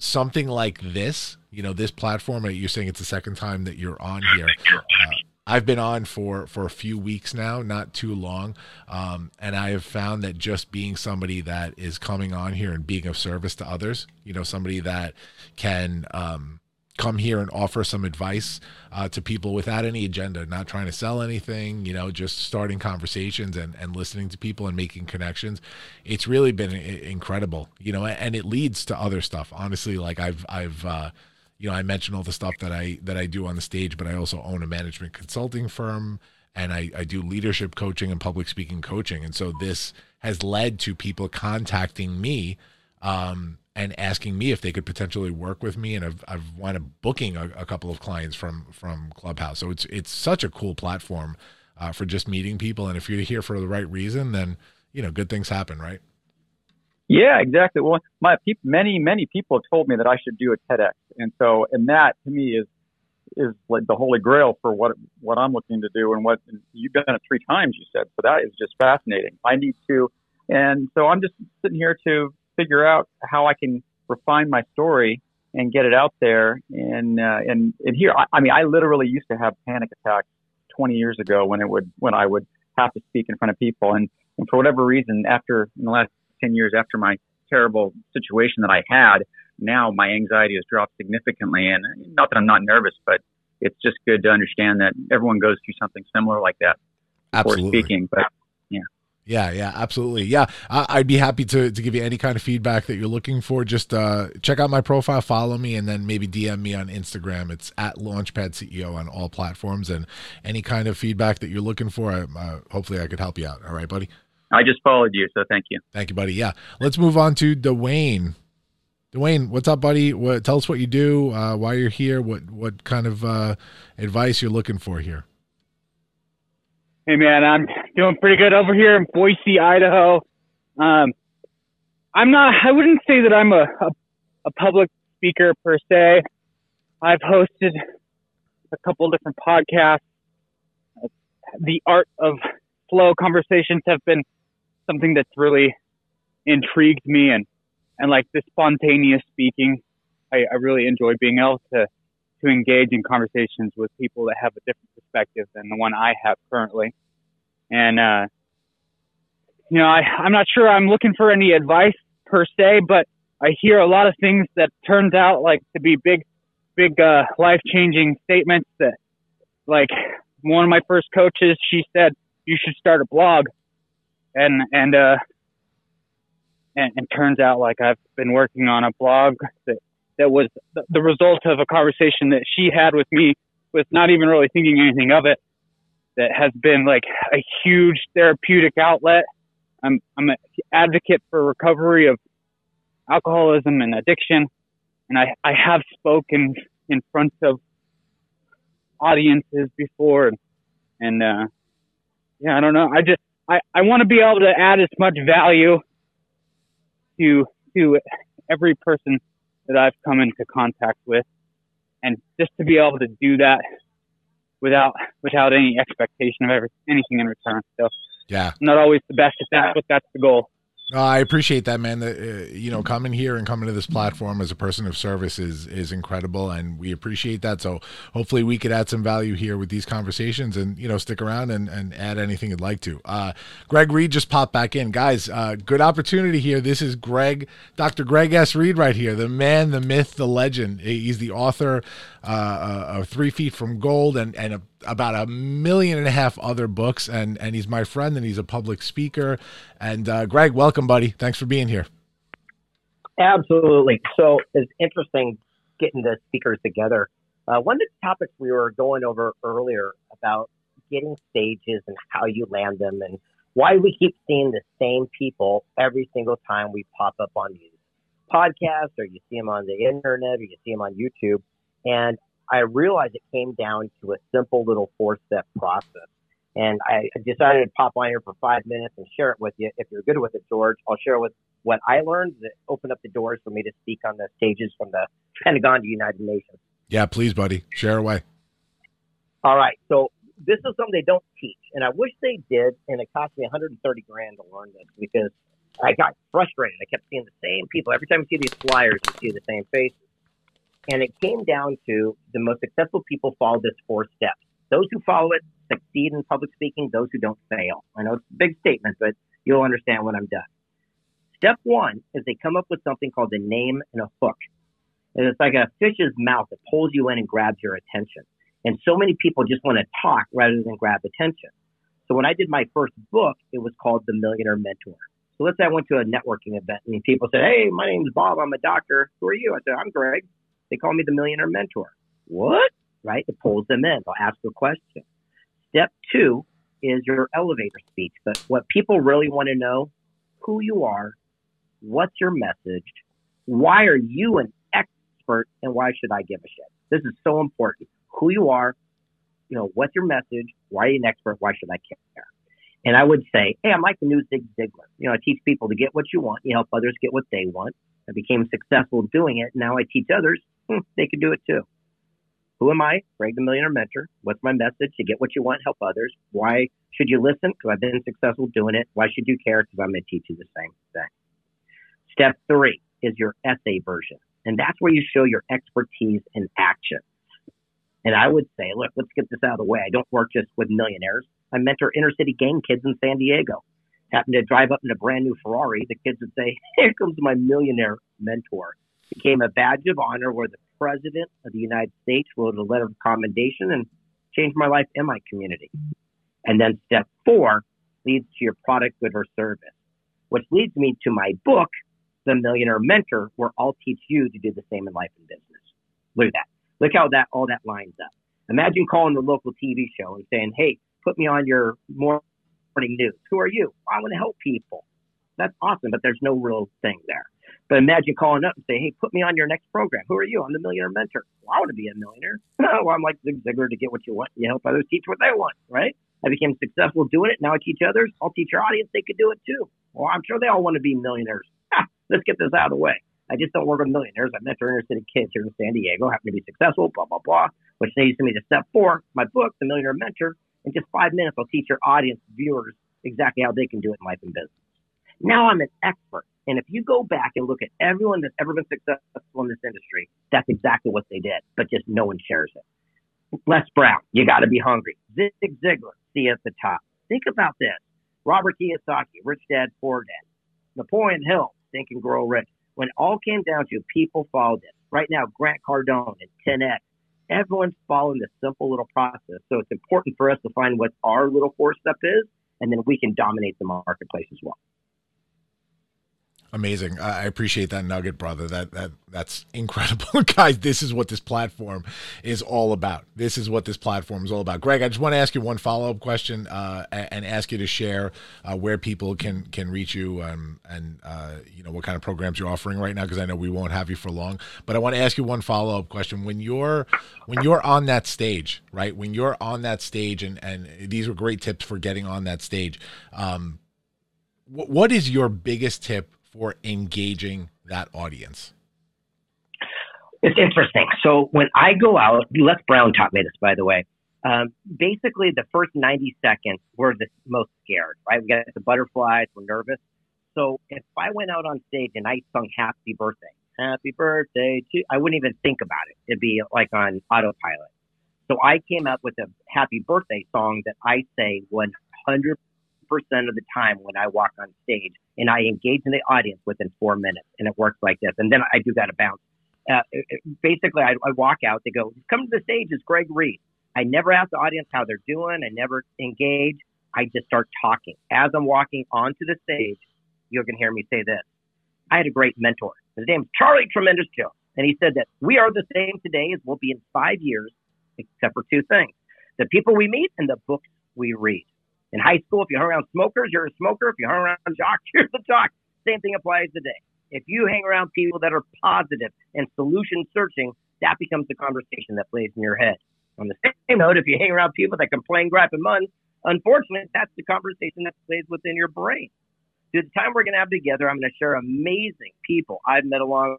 something like this, you know, this platform, you're saying it's the second time that you're on here. Uh, I've been on for for a few weeks now, not too long, um, and I have found that just being somebody that is coming on here and being of service to others, you know, somebody that can um, come here and offer some advice uh, to people without any agenda, not trying to sell anything, you know, just starting conversations and, and listening to people and making connections. It's really been incredible, you know, and it leads to other stuff. Honestly, like I've, I've, uh, you know, I mentioned all the stuff that I, that I do on the stage, but I also own a management consulting firm and I, I do leadership coaching and public speaking coaching. And so this has led to people contacting me um, and asking me if they could potentially work with me and I've, I've wound up booking a, a couple of clients from from Clubhouse. So it's it's such a cool platform uh, for just meeting people and if you're here for the right reason then you know good things happen, right? Yeah, exactly. Well, my many many people have told me that I should do a TEDx, and so and that to me is is like the holy grail for what what I'm looking to do and what you've done it three times. You said so that is just fascinating. I need to, and so I'm just sitting here to figure out how I can refine my story and get it out there. And uh, and and here, I, I mean, I literally used to have panic attacks 20 years ago when it would when I would have to speak in front of people, and, and for whatever reason, after in the last 10 years after my terrible situation that I had, now my anxiety has dropped significantly. And not that I'm not nervous, but it's just good to understand that everyone goes through something similar like that Absolutely. before speaking. But yeah. Yeah, absolutely. Yeah, I, would be happy to, to give you any kind of feedback that you're looking for. Just uh, check out my profile, follow me, and then maybe DM me on Instagram. It's at Launchpad CEO on all platforms. And any kind of feedback that you're looking for, I, uh, hopefully I could help you out. All right, buddy? I just followed you, so thank you. Thank you, buddy. Yeah. Let's move on to Dwayne. Dwayne, what's up, buddy? What, tell us what you do, uh, why you're here, what, what kind of uh, advice you're looking for here. Hey man, I'm doing pretty good over here in Boise, Idaho. Um, I'm not. I wouldn't say that I'm a, a, a public speaker per se. I've hosted a couple different podcasts. The art of flow conversations have been something that's really intrigued me, and and like the spontaneous speaking, I, I really enjoy being able to to engage in conversations with people that have a different perspective than the one I have currently. And, uh, you know, I, I'm not sure I'm looking for any advice per se, but I hear a lot of things that turns out like to be big, big, uh, life changing statements that like one of my first coaches, she said, you should start a blog. And, and, uh, and, and turns out like I've been working on a blog that that was the result of a conversation that she had with me with not even really thinking anything of it that has been like a huge therapeutic outlet. I'm, I'm an advocate for recovery of alcoholism and addiction. And I, I have spoken in front of audiences before, and, and uh, yeah, I don't know. I just I, I want to be able to add as much value to to every person that I've come into contact with, and just to be able to do that without without any expectation of every, anything in return. So Yeah. I'm not always the best at that, but that's the goal. No, I appreciate that, man. That uh, you know, coming here and coming to this platform as a person of service is is incredible, and we appreciate that. So hopefully, we could add some value here with these conversations, and you know, stick around and, and add anything you'd like to. Uh, Greg Reid just popped back in, guys. Uh, good opportunity here. This is Greg, Dr. Greg S. Reid, right here, the man, the myth, the legend. He's the author uh, uh, of Three Feet from Gold and and a, about a million and a half other books, and and he's my friend, and he's a public speaker. And uh, Greg, welcome, buddy. Thanks for being here. Absolutely. So it's interesting getting the speakers together. Uh, one of the topics we were going over earlier about getting stages and how you land them and why we keep seeing the same people every single time we pop up on these podcasts or you see them on the internet or you see them on YouTube. And I realized it came down to a simple little four step process. And I decided to pop on here for five minutes and share it with you. If you're good with it, George, I'll share with what I learned that opened up the doors for me to speak on the stages from the Pentagon to United Nations. Yeah, please, buddy, share away. All right. So this is something they don't teach, and I wish they did. And it cost me 130 grand to learn this because I got frustrated. I kept seeing the same people every time you see these flyers. You see the same faces, and it came down to the most successful people follow this four steps. Those who follow it succeed in public speaking. Those who don't fail. I know it's a big statement, but you'll understand when I'm done. Step one is they come up with something called a name and a hook. And it's like a fish's mouth that pulls you in and grabs your attention. And so many people just want to talk rather than grab attention. So when I did my first book, it was called The Millionaire Mentor. So let's say I went to a networking event and people said, Hey, my name's Bob. I'm a doctor. Who are you? I said, I'm Greg. They call me the Millionaire Mentor. What? Right? It pulls them in. They'll ask a question. Step two is your elevator speech. But what people really want to know, who you are, what's your message, why are you an expert, and why should I give a shit? This is so important. Who you are, you know, what's your message, why are you an expert, why should I care? And I would say, hey, I'm like the new Zig Ziglar. You know, I teach people to get what you want. You help others get what they want. I became successful doing it. Now I teach others, they can do it too. Who am I? Greg the Millionaire Mentor. What's my message? To get what you want, help others. Why should you listen? Because I've been successful doing it. Why should you care? Because I'm going to teach you the same thing. Step three is your essay version. And that's where you show your expertise in action. And I would say, look, let's get this out of the way. I don't work just with millionaires. I mentor inner city gang kids in San Diego. Happen to drive up in a brand new Ferrari. The kids would say, here comes my millionaire mentor. Became a badge of honor where the president of the United States wrote a letter of commendation and changed my life and my community. And then step four leads to your product, good, or service, which leads me to my book, The Millionaire Mentor, where I'll teach you to do the same in life and business. Look at that. Look how that all that lines up. Imagine calling the local TV show and saying, "Hey, put me on your morning news. Who are you? I want to help people." That's awesome, but there's no real thing there. But imagine calling up and say, "Hey, put me on your next program. Who are you? I'm the Millionaire Mentor. Well, I want to be a millionaire. well, I'm like Zig Ziglar to get what you want. You help others teach what they want, right? I became successful doing it. Now I teach others. I'll teach your audience. They could do it too. Well, I'm sure they all want to be millionaires. Let's get this out of the way. I just don't work with millionaires. I mentor inner city kids here in San Diego, happen to be successful, blah, blah, blah, which leads me to step four, my book, The Millionaire Mentor. In just five minutes, I'll teach your audience, viewers, exactly how they can do it in life and business. Now I'm an expert. And if you go back and look at everyone that's ever been successful in this industry, that's exactly what they did, but just no one shares it. Les Brown, you got to be hungry. Zig Ziglar, see at the top. Think about this. Robert Kiyosaki, Rich Dad, Poor Dad. Napoleon Hill, Think and Grow Rich when it all came down to people followed it. Right now, Grant Cardone and 10X, everyone's following this simple little process. So it's important for us to find what our little four step is, and then we can dominate the marketplace as well. Amazing. I appreciate that nugget, brother. That that that's incredible, guys. This is what this platform is all about. This is what this platform is all about. Greg, I just want to ask you one follow up question uh, and ask you to share uh, where people can can reach you um, and uh, you know what kind of programs you're offering right now because I know we won't have you for long. But I want to ask you one follow up question. When you're when you're on that stage, right? When you're on that stage, and and these were great tips for getting on that stage. Um, wh- what is your biggest tip for engaging that audience? It's interesting. So when I go out, Les Brown taught me this, by the way. Um, basically, the first 90 seconds, we're the most scared, right? We got the butterflies, we're nervous. So if I went out on stage and I sung Happy Birthday, Happy Birthday to, I wouldn't even think about it. It'd be like on autopilot. So I came up with a Happy Birthday song that I say 100% of the time when I walk on stage and I engage in the audience within four minutes and it works like this. And then I do got to bounce. Uh, basically, I, I walk out, they go, come to the stage is Greg Reid. I never ask the audience how they're doing. I never engage. I just start talking. As I'm walking onto the stage, you're going to hear me say this. I had a great mentor. His name's Charlie Tremendous Jones. And he said that we are the same today as we'll be in five years, except for two things the people we meet and the books we read. In high school, if you hung around smokers, you're a smoker. If you hung around jocks, you're the jock. Same thing applies today. If you hang around people that are positive and solution searching, that becomes the conversation that plays in your head. On the same note, if you hang around people that complain, gripe, and mun, unfortunately, that's the conversation that plays within your brain. Through the time we're going to have together, I'm going to share amazing people I've met along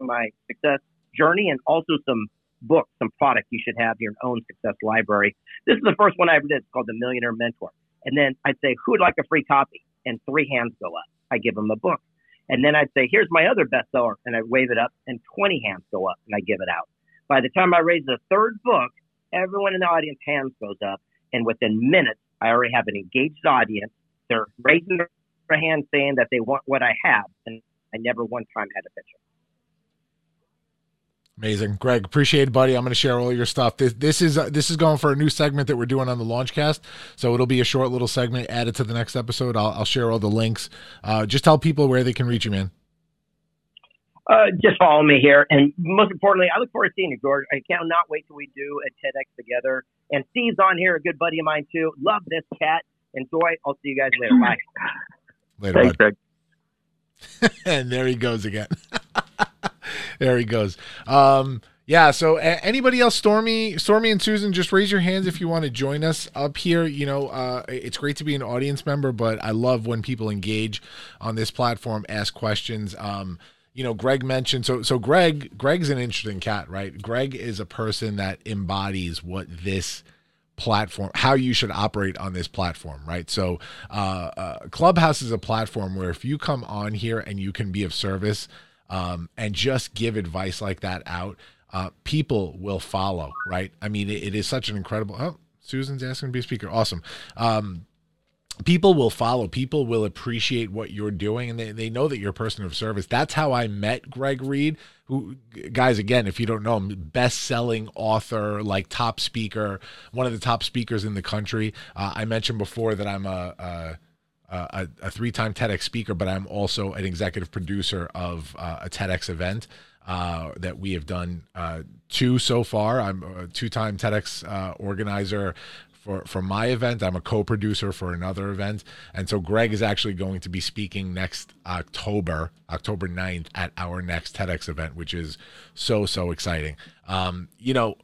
my success journey and also some books, some product you should have in your own success library. This is the first one I ever did. It's called The Millionaire Mentor. And then I'd say, who would like a free copy? And three hands go up. I give them a book. And then I'd say, here's my other bestseller. And I wave it up and 20 hands go up and I give it out. By the time I raise the third book, everyone in the audience hands goes up. And within minutes, I already have an engaged audience. They're raising their hand saying that they want what I have. And I never one time had a picture. Amazing, Greg. Appreciate it, buddy. I'm going to share all your stuff. This, this is uh, this is going for a new segment that we're doing on the Launchcast. So it'll be a short little segment added to the next episode. I'll, I'll share all the links. Uh, just tell people where they can reach you, man. Uh, just follow me here. And most importantly, I look forward to seeing you, George. I cannot wait till we do a TEDx together. And Steve's on here, a good buddy of mine, too. Love this cat. Enjoy. I'll see you guys later. Bye. Later, Thanks. Greg. and there he goes again. there he goes. Um, yeah. So, anybody else, Stormy, Stormy, and Susan, just raise your hands if you want to join us up here. You know, uh, it's great to be an audience member, but I love when people engage on this platform, ask questions. Um, you know, Greg mentioned so. So, Greg, Greg's an interesting cat, right? Greg is a person that embodies what this platform how you should operate on this platform right so uh, uh clubhouse is a platform where if you come on here and you can be of service um and just give advice like that out uh people will follow right? I mean it, it is such an incredible oh susan's asking to be a speaker. Awesome. Um people will follow. People will appreciate what you're doing and they, they know that you're a person of service. That's how i met greg reid who guys again if you don't know him best-selling author like top speaker one of the top speakers in the country. Uh, i mentioned before that i'm a, a a, a three-time TEDx speaker, but I'm also an executive producer of uh, a TEDx event uh, that we have done uh, two so far. I'm a two-time TEDx uh, organizer for for my event. I'm a co-producer for another event, and so Greg is actually going to be speaking next October, October 9th, at our next TEDx event, which is so so exciting. Um, you know,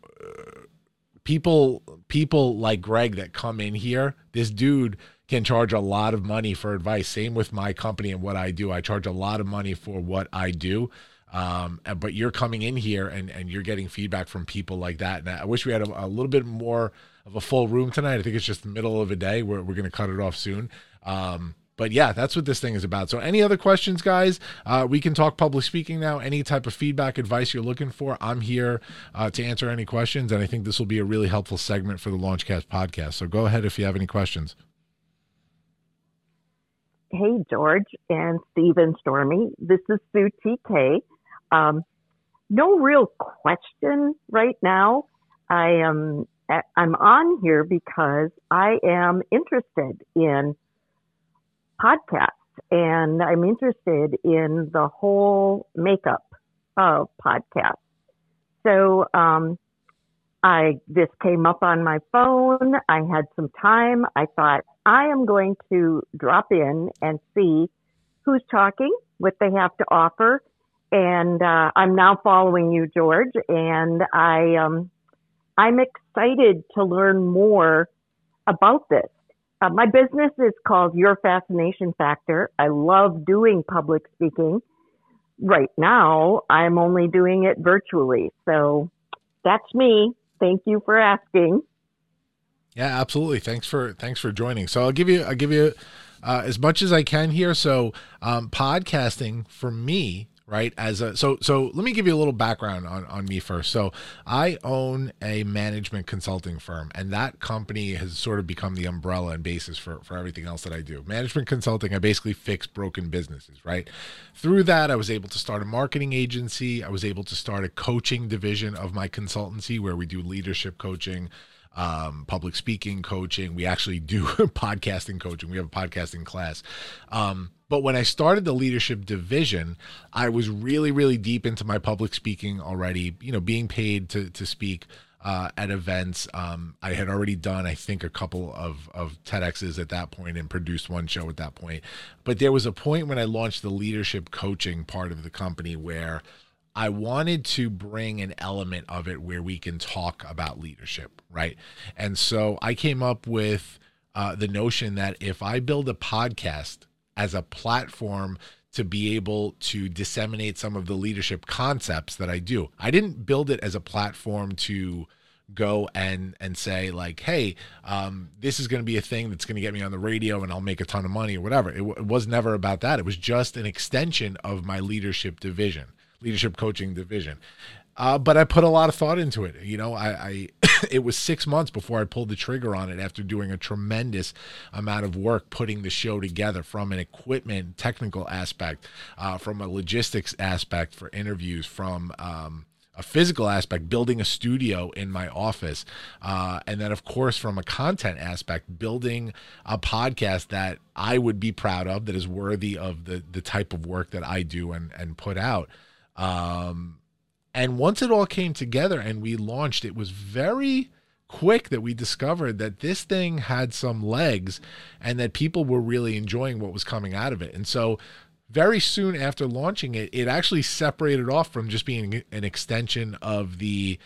people people like Greg that come in here, this dude can charge a lot of money for advice. Same with my company and what I do. I charge a lot of money for what I do. Um, but you're coming in here and, and you're getting feedback from people like that. And I wish we had a, a little bit more of a full room tonight. I think it's just the middle of a day. We're, we're going to cut it off soon. Um, but yeah, that's what this thing is about. So, any other questions, guys? Uh, we can talk public speaking now. Any type of feedback, advice you're looking for, I'm here uh, to answer any questions. And I think this will be a really helpful segment for the Launchcast podcast. So, go ahead if you have any questions. Hey, George and Steve and Stormy. This is Sue TK. Um, no real question right now. I am I'm on here because I am interested in podcasts and I'm interested in the whole makeup of podcasts. So um, I this came up on my phone. I had some time. I thought I am going to drop in and see who's talking, what they have to offer, and uh, I'm now following you, George, and I um, I'm excited to learn more about this. Uh, my business is called Your Fascination Factor. I love doing public speaking. Right now, I'm only doing it virtually. So that's me. Thank you for asking. Yeah, absolutely. Thanks for thanks for joining. So I'll give you I'll give you uh, as much as I can here. So um, podcasting for me right as a so so let me give you a little background on on me first so i own a management consulting firm and that company has sort of become the umbrella and basis for for everything else that i do management consulting i basically fix broken businesses right through that i was able to start a marketing agency i was able to start a coaching division of my consultancy where we do leadership coaching um, public speaking coaching. We actually do podcasting coaching. We have a podcasting class. Um, but when I started the leadership division, I was really, really deep into my public speaking already, you know, being paid to, to speak uh, at events. Um, I had already done, I think, a couple of, of TEDx's at that point and produced one show at that point. But there was a point when I launched the leadership coaching part of the company where I wanted to bring an element of it where we can talk about leadership, right? And so I came up with uh, the notion that if I build a podcast as a platform to be able to disseminate some of the leadership concepts that I do. I didn't build it as a platform to go and and say like hey um, this is going to be a thing that's going to get me on the radio and i'll make a ton of money or whatever. It, w- it was never about that. It was just an extension of my leadership division leadership coaching division uh, but I put a lot of thought into it. You know, I, I it was six months before I pulled the trigger on it after doing a tremendous amount of work putting the show together from an equipment technical aspect, uh, from a logistics aspect for interviews, from um, a physical aspect, building a studio in my office, uh, and then of course from a content aspect, building a podcast that I would be proud of, that is worthy of the the type of work that I do and and put out. Um, and once it all came together and we launched, it was very quick that we discovered that this thing had some legs and that people were really enjoying what was coming out of it. And so very soon after launching it, it actually separated off from just being an extension of the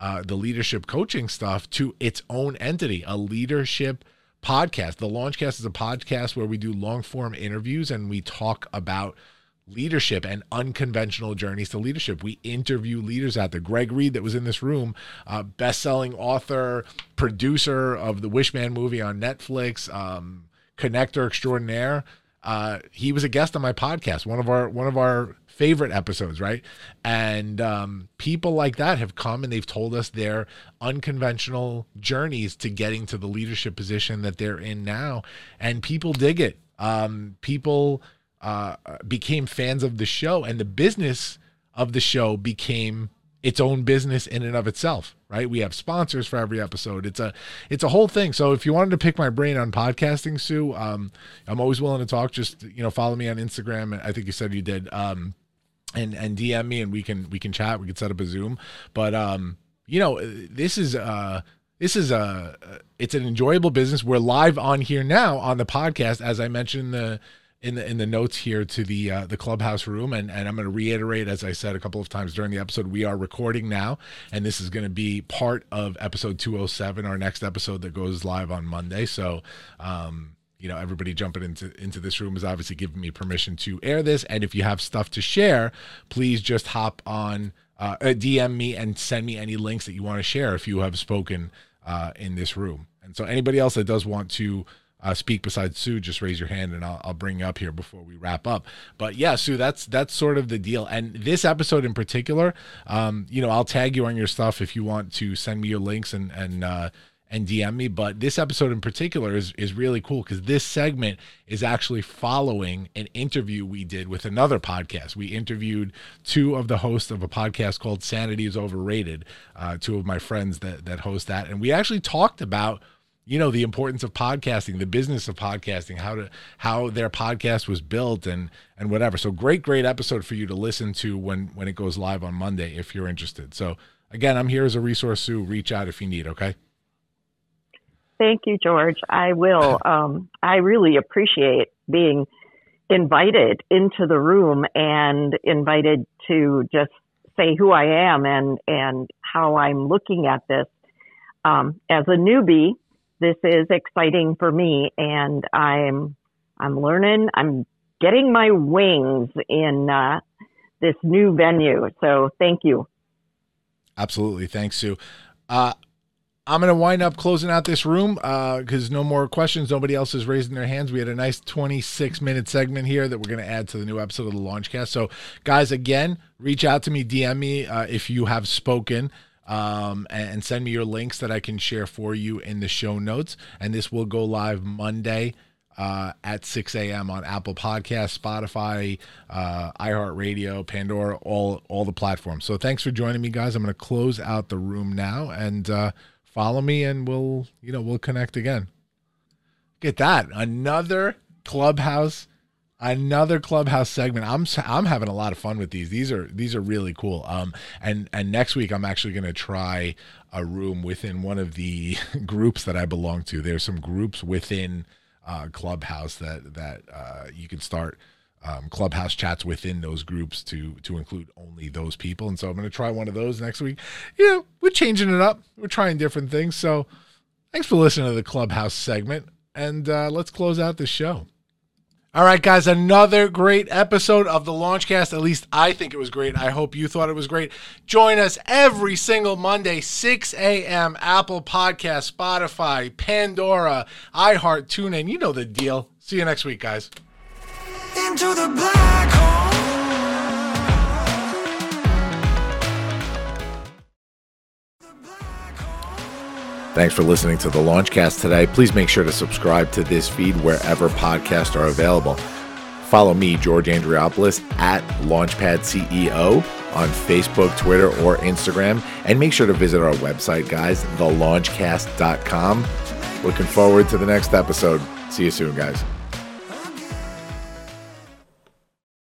uh, the leadership coaching stuff to its own entity, a leadership podcast. The Launchcast is a podcast where we do long form interviews and we talk about leadership and unconventional journeys to leadership. We interview leaders out there. Greg Reid, that was in this room, uh, best-selling author, producer of the Wishman movie on Netflix, um, connector extraordinaire. Uh, he was a guest on my podcast, one of our one of our favorite episodes, right? And um, people like that have come and they've told us their unconventional journeys to getting to the leadership position that they're in now, and people dig it. Um, people uh, became fans of the show, and the business of the show became its own business in and of itself right? We have sponsors for every episode. It's a it's a whole thing. So if you wanted to pick my brain on podcasting sue um, i'm always willing to talk. Just you know follow me on instagram. I think you said you did um, and and dm me and we can we can chat. We can set up a zoom. But um you know this is uh this is a it's an enjoyable business. We're live on here now on the podcast. As i mentioned the in the in the notes here to the uh, the clubhouse room, and and I'm going to reiterate as I said a couple of times during the episode, we are recording now, and this is going to be part of episode 207, our next episode that goes live on Monday. So. Um, you know, everybody jumping into into this room is obviously giving me permission to air this. And if you have stuff to share, please just hop on, uh, DM me and send me any links that you want to share if you have spoken uh, in this room. And so anybody else that does want to uh, speak besides Sue, just raise your hand and I'll, I'll bring you up here before we wrap up. But yeah, Sue, that's that's sort of the deal. And this episode in particular, um, you know, I'll tag you on your stuff if you want to send me your links and and uh, and DM me. But this episode in particular is is really cool because this segment is actually following an interview we did with another podcast. We interviewed two of the hosts of a podcast called Sanity is Overrated, uh, two of my friends that that host that, and we actually talked about you know the importance of podcasting, the business of podcasting, how to how their podcast was built, and and whatever. So great, great episode for you to listen to when when it goes live on Monday if you're interested. So again, I'm here as a resource. Sue, reach out if you need. Okay. Thank you, George. I will. Um, I really appreciate being invited into the room and invited to just say who I am and and how I'm looking at this. Um, as a newbie, this is exciting for me, and I'm I'm learning. I'm getting my wings in uh, this new venue. So thank you. Absolutely, thanks, Sue. Uh, I'm going to wind up closing out this room because no more questions. Nobody else is raising their hands. We had a nice 26 minute segment here that we're going to add to the new episode of the Launchcast. So, guys, again, reach out to me, DM me uh, if you have spoken. Um, and send me your links that I can share for you in the show notes. And this will go live Monday uh, at 6 a.m. on Apple Podcasts, Spotify, uh, iHeartRadio, Pandora, all all the platforms. So thanks for joining me, guys. I'm going to close out the room now and uh, follow me, and we'll you know we'll connect again. Get that another clubhouse, another clubhouse segment. I'm I'm having a lot of fun with these. These are these are really cool. Um, and and next week I'm actually going to try a room within one of the groups that I belong to. There's some groups within uh, Clubhouse that that uh, you can start um, Clubhouse chats within those groups to to include only those people. And so I'm going to try one of those next week. You know, we're changing it up. We're trying different things. So thanks for listening to the Clubhouse segment, and uh, let's close out the show. All right, guys, another great episode of the Launchcast. At least I think it was great. I hope you thought it was great. Join us every single Monday, 6 a.m. Apple Podcast, Spotify, Pandora, iHeart, TuneIn. You know the deal. See you next week, guys. Into the black hole. Thanks for listening to the Launchcast today. Please make sure to subscribe to this feed wherever podcasts are available. Follow me, George Andriopoulos, at Launchpad CEO on Facebook, Twitter, or Instagram. And make sure to visit our website, guys, thelaunchcast.com. Looking forward to the next episode. See you soon, guys.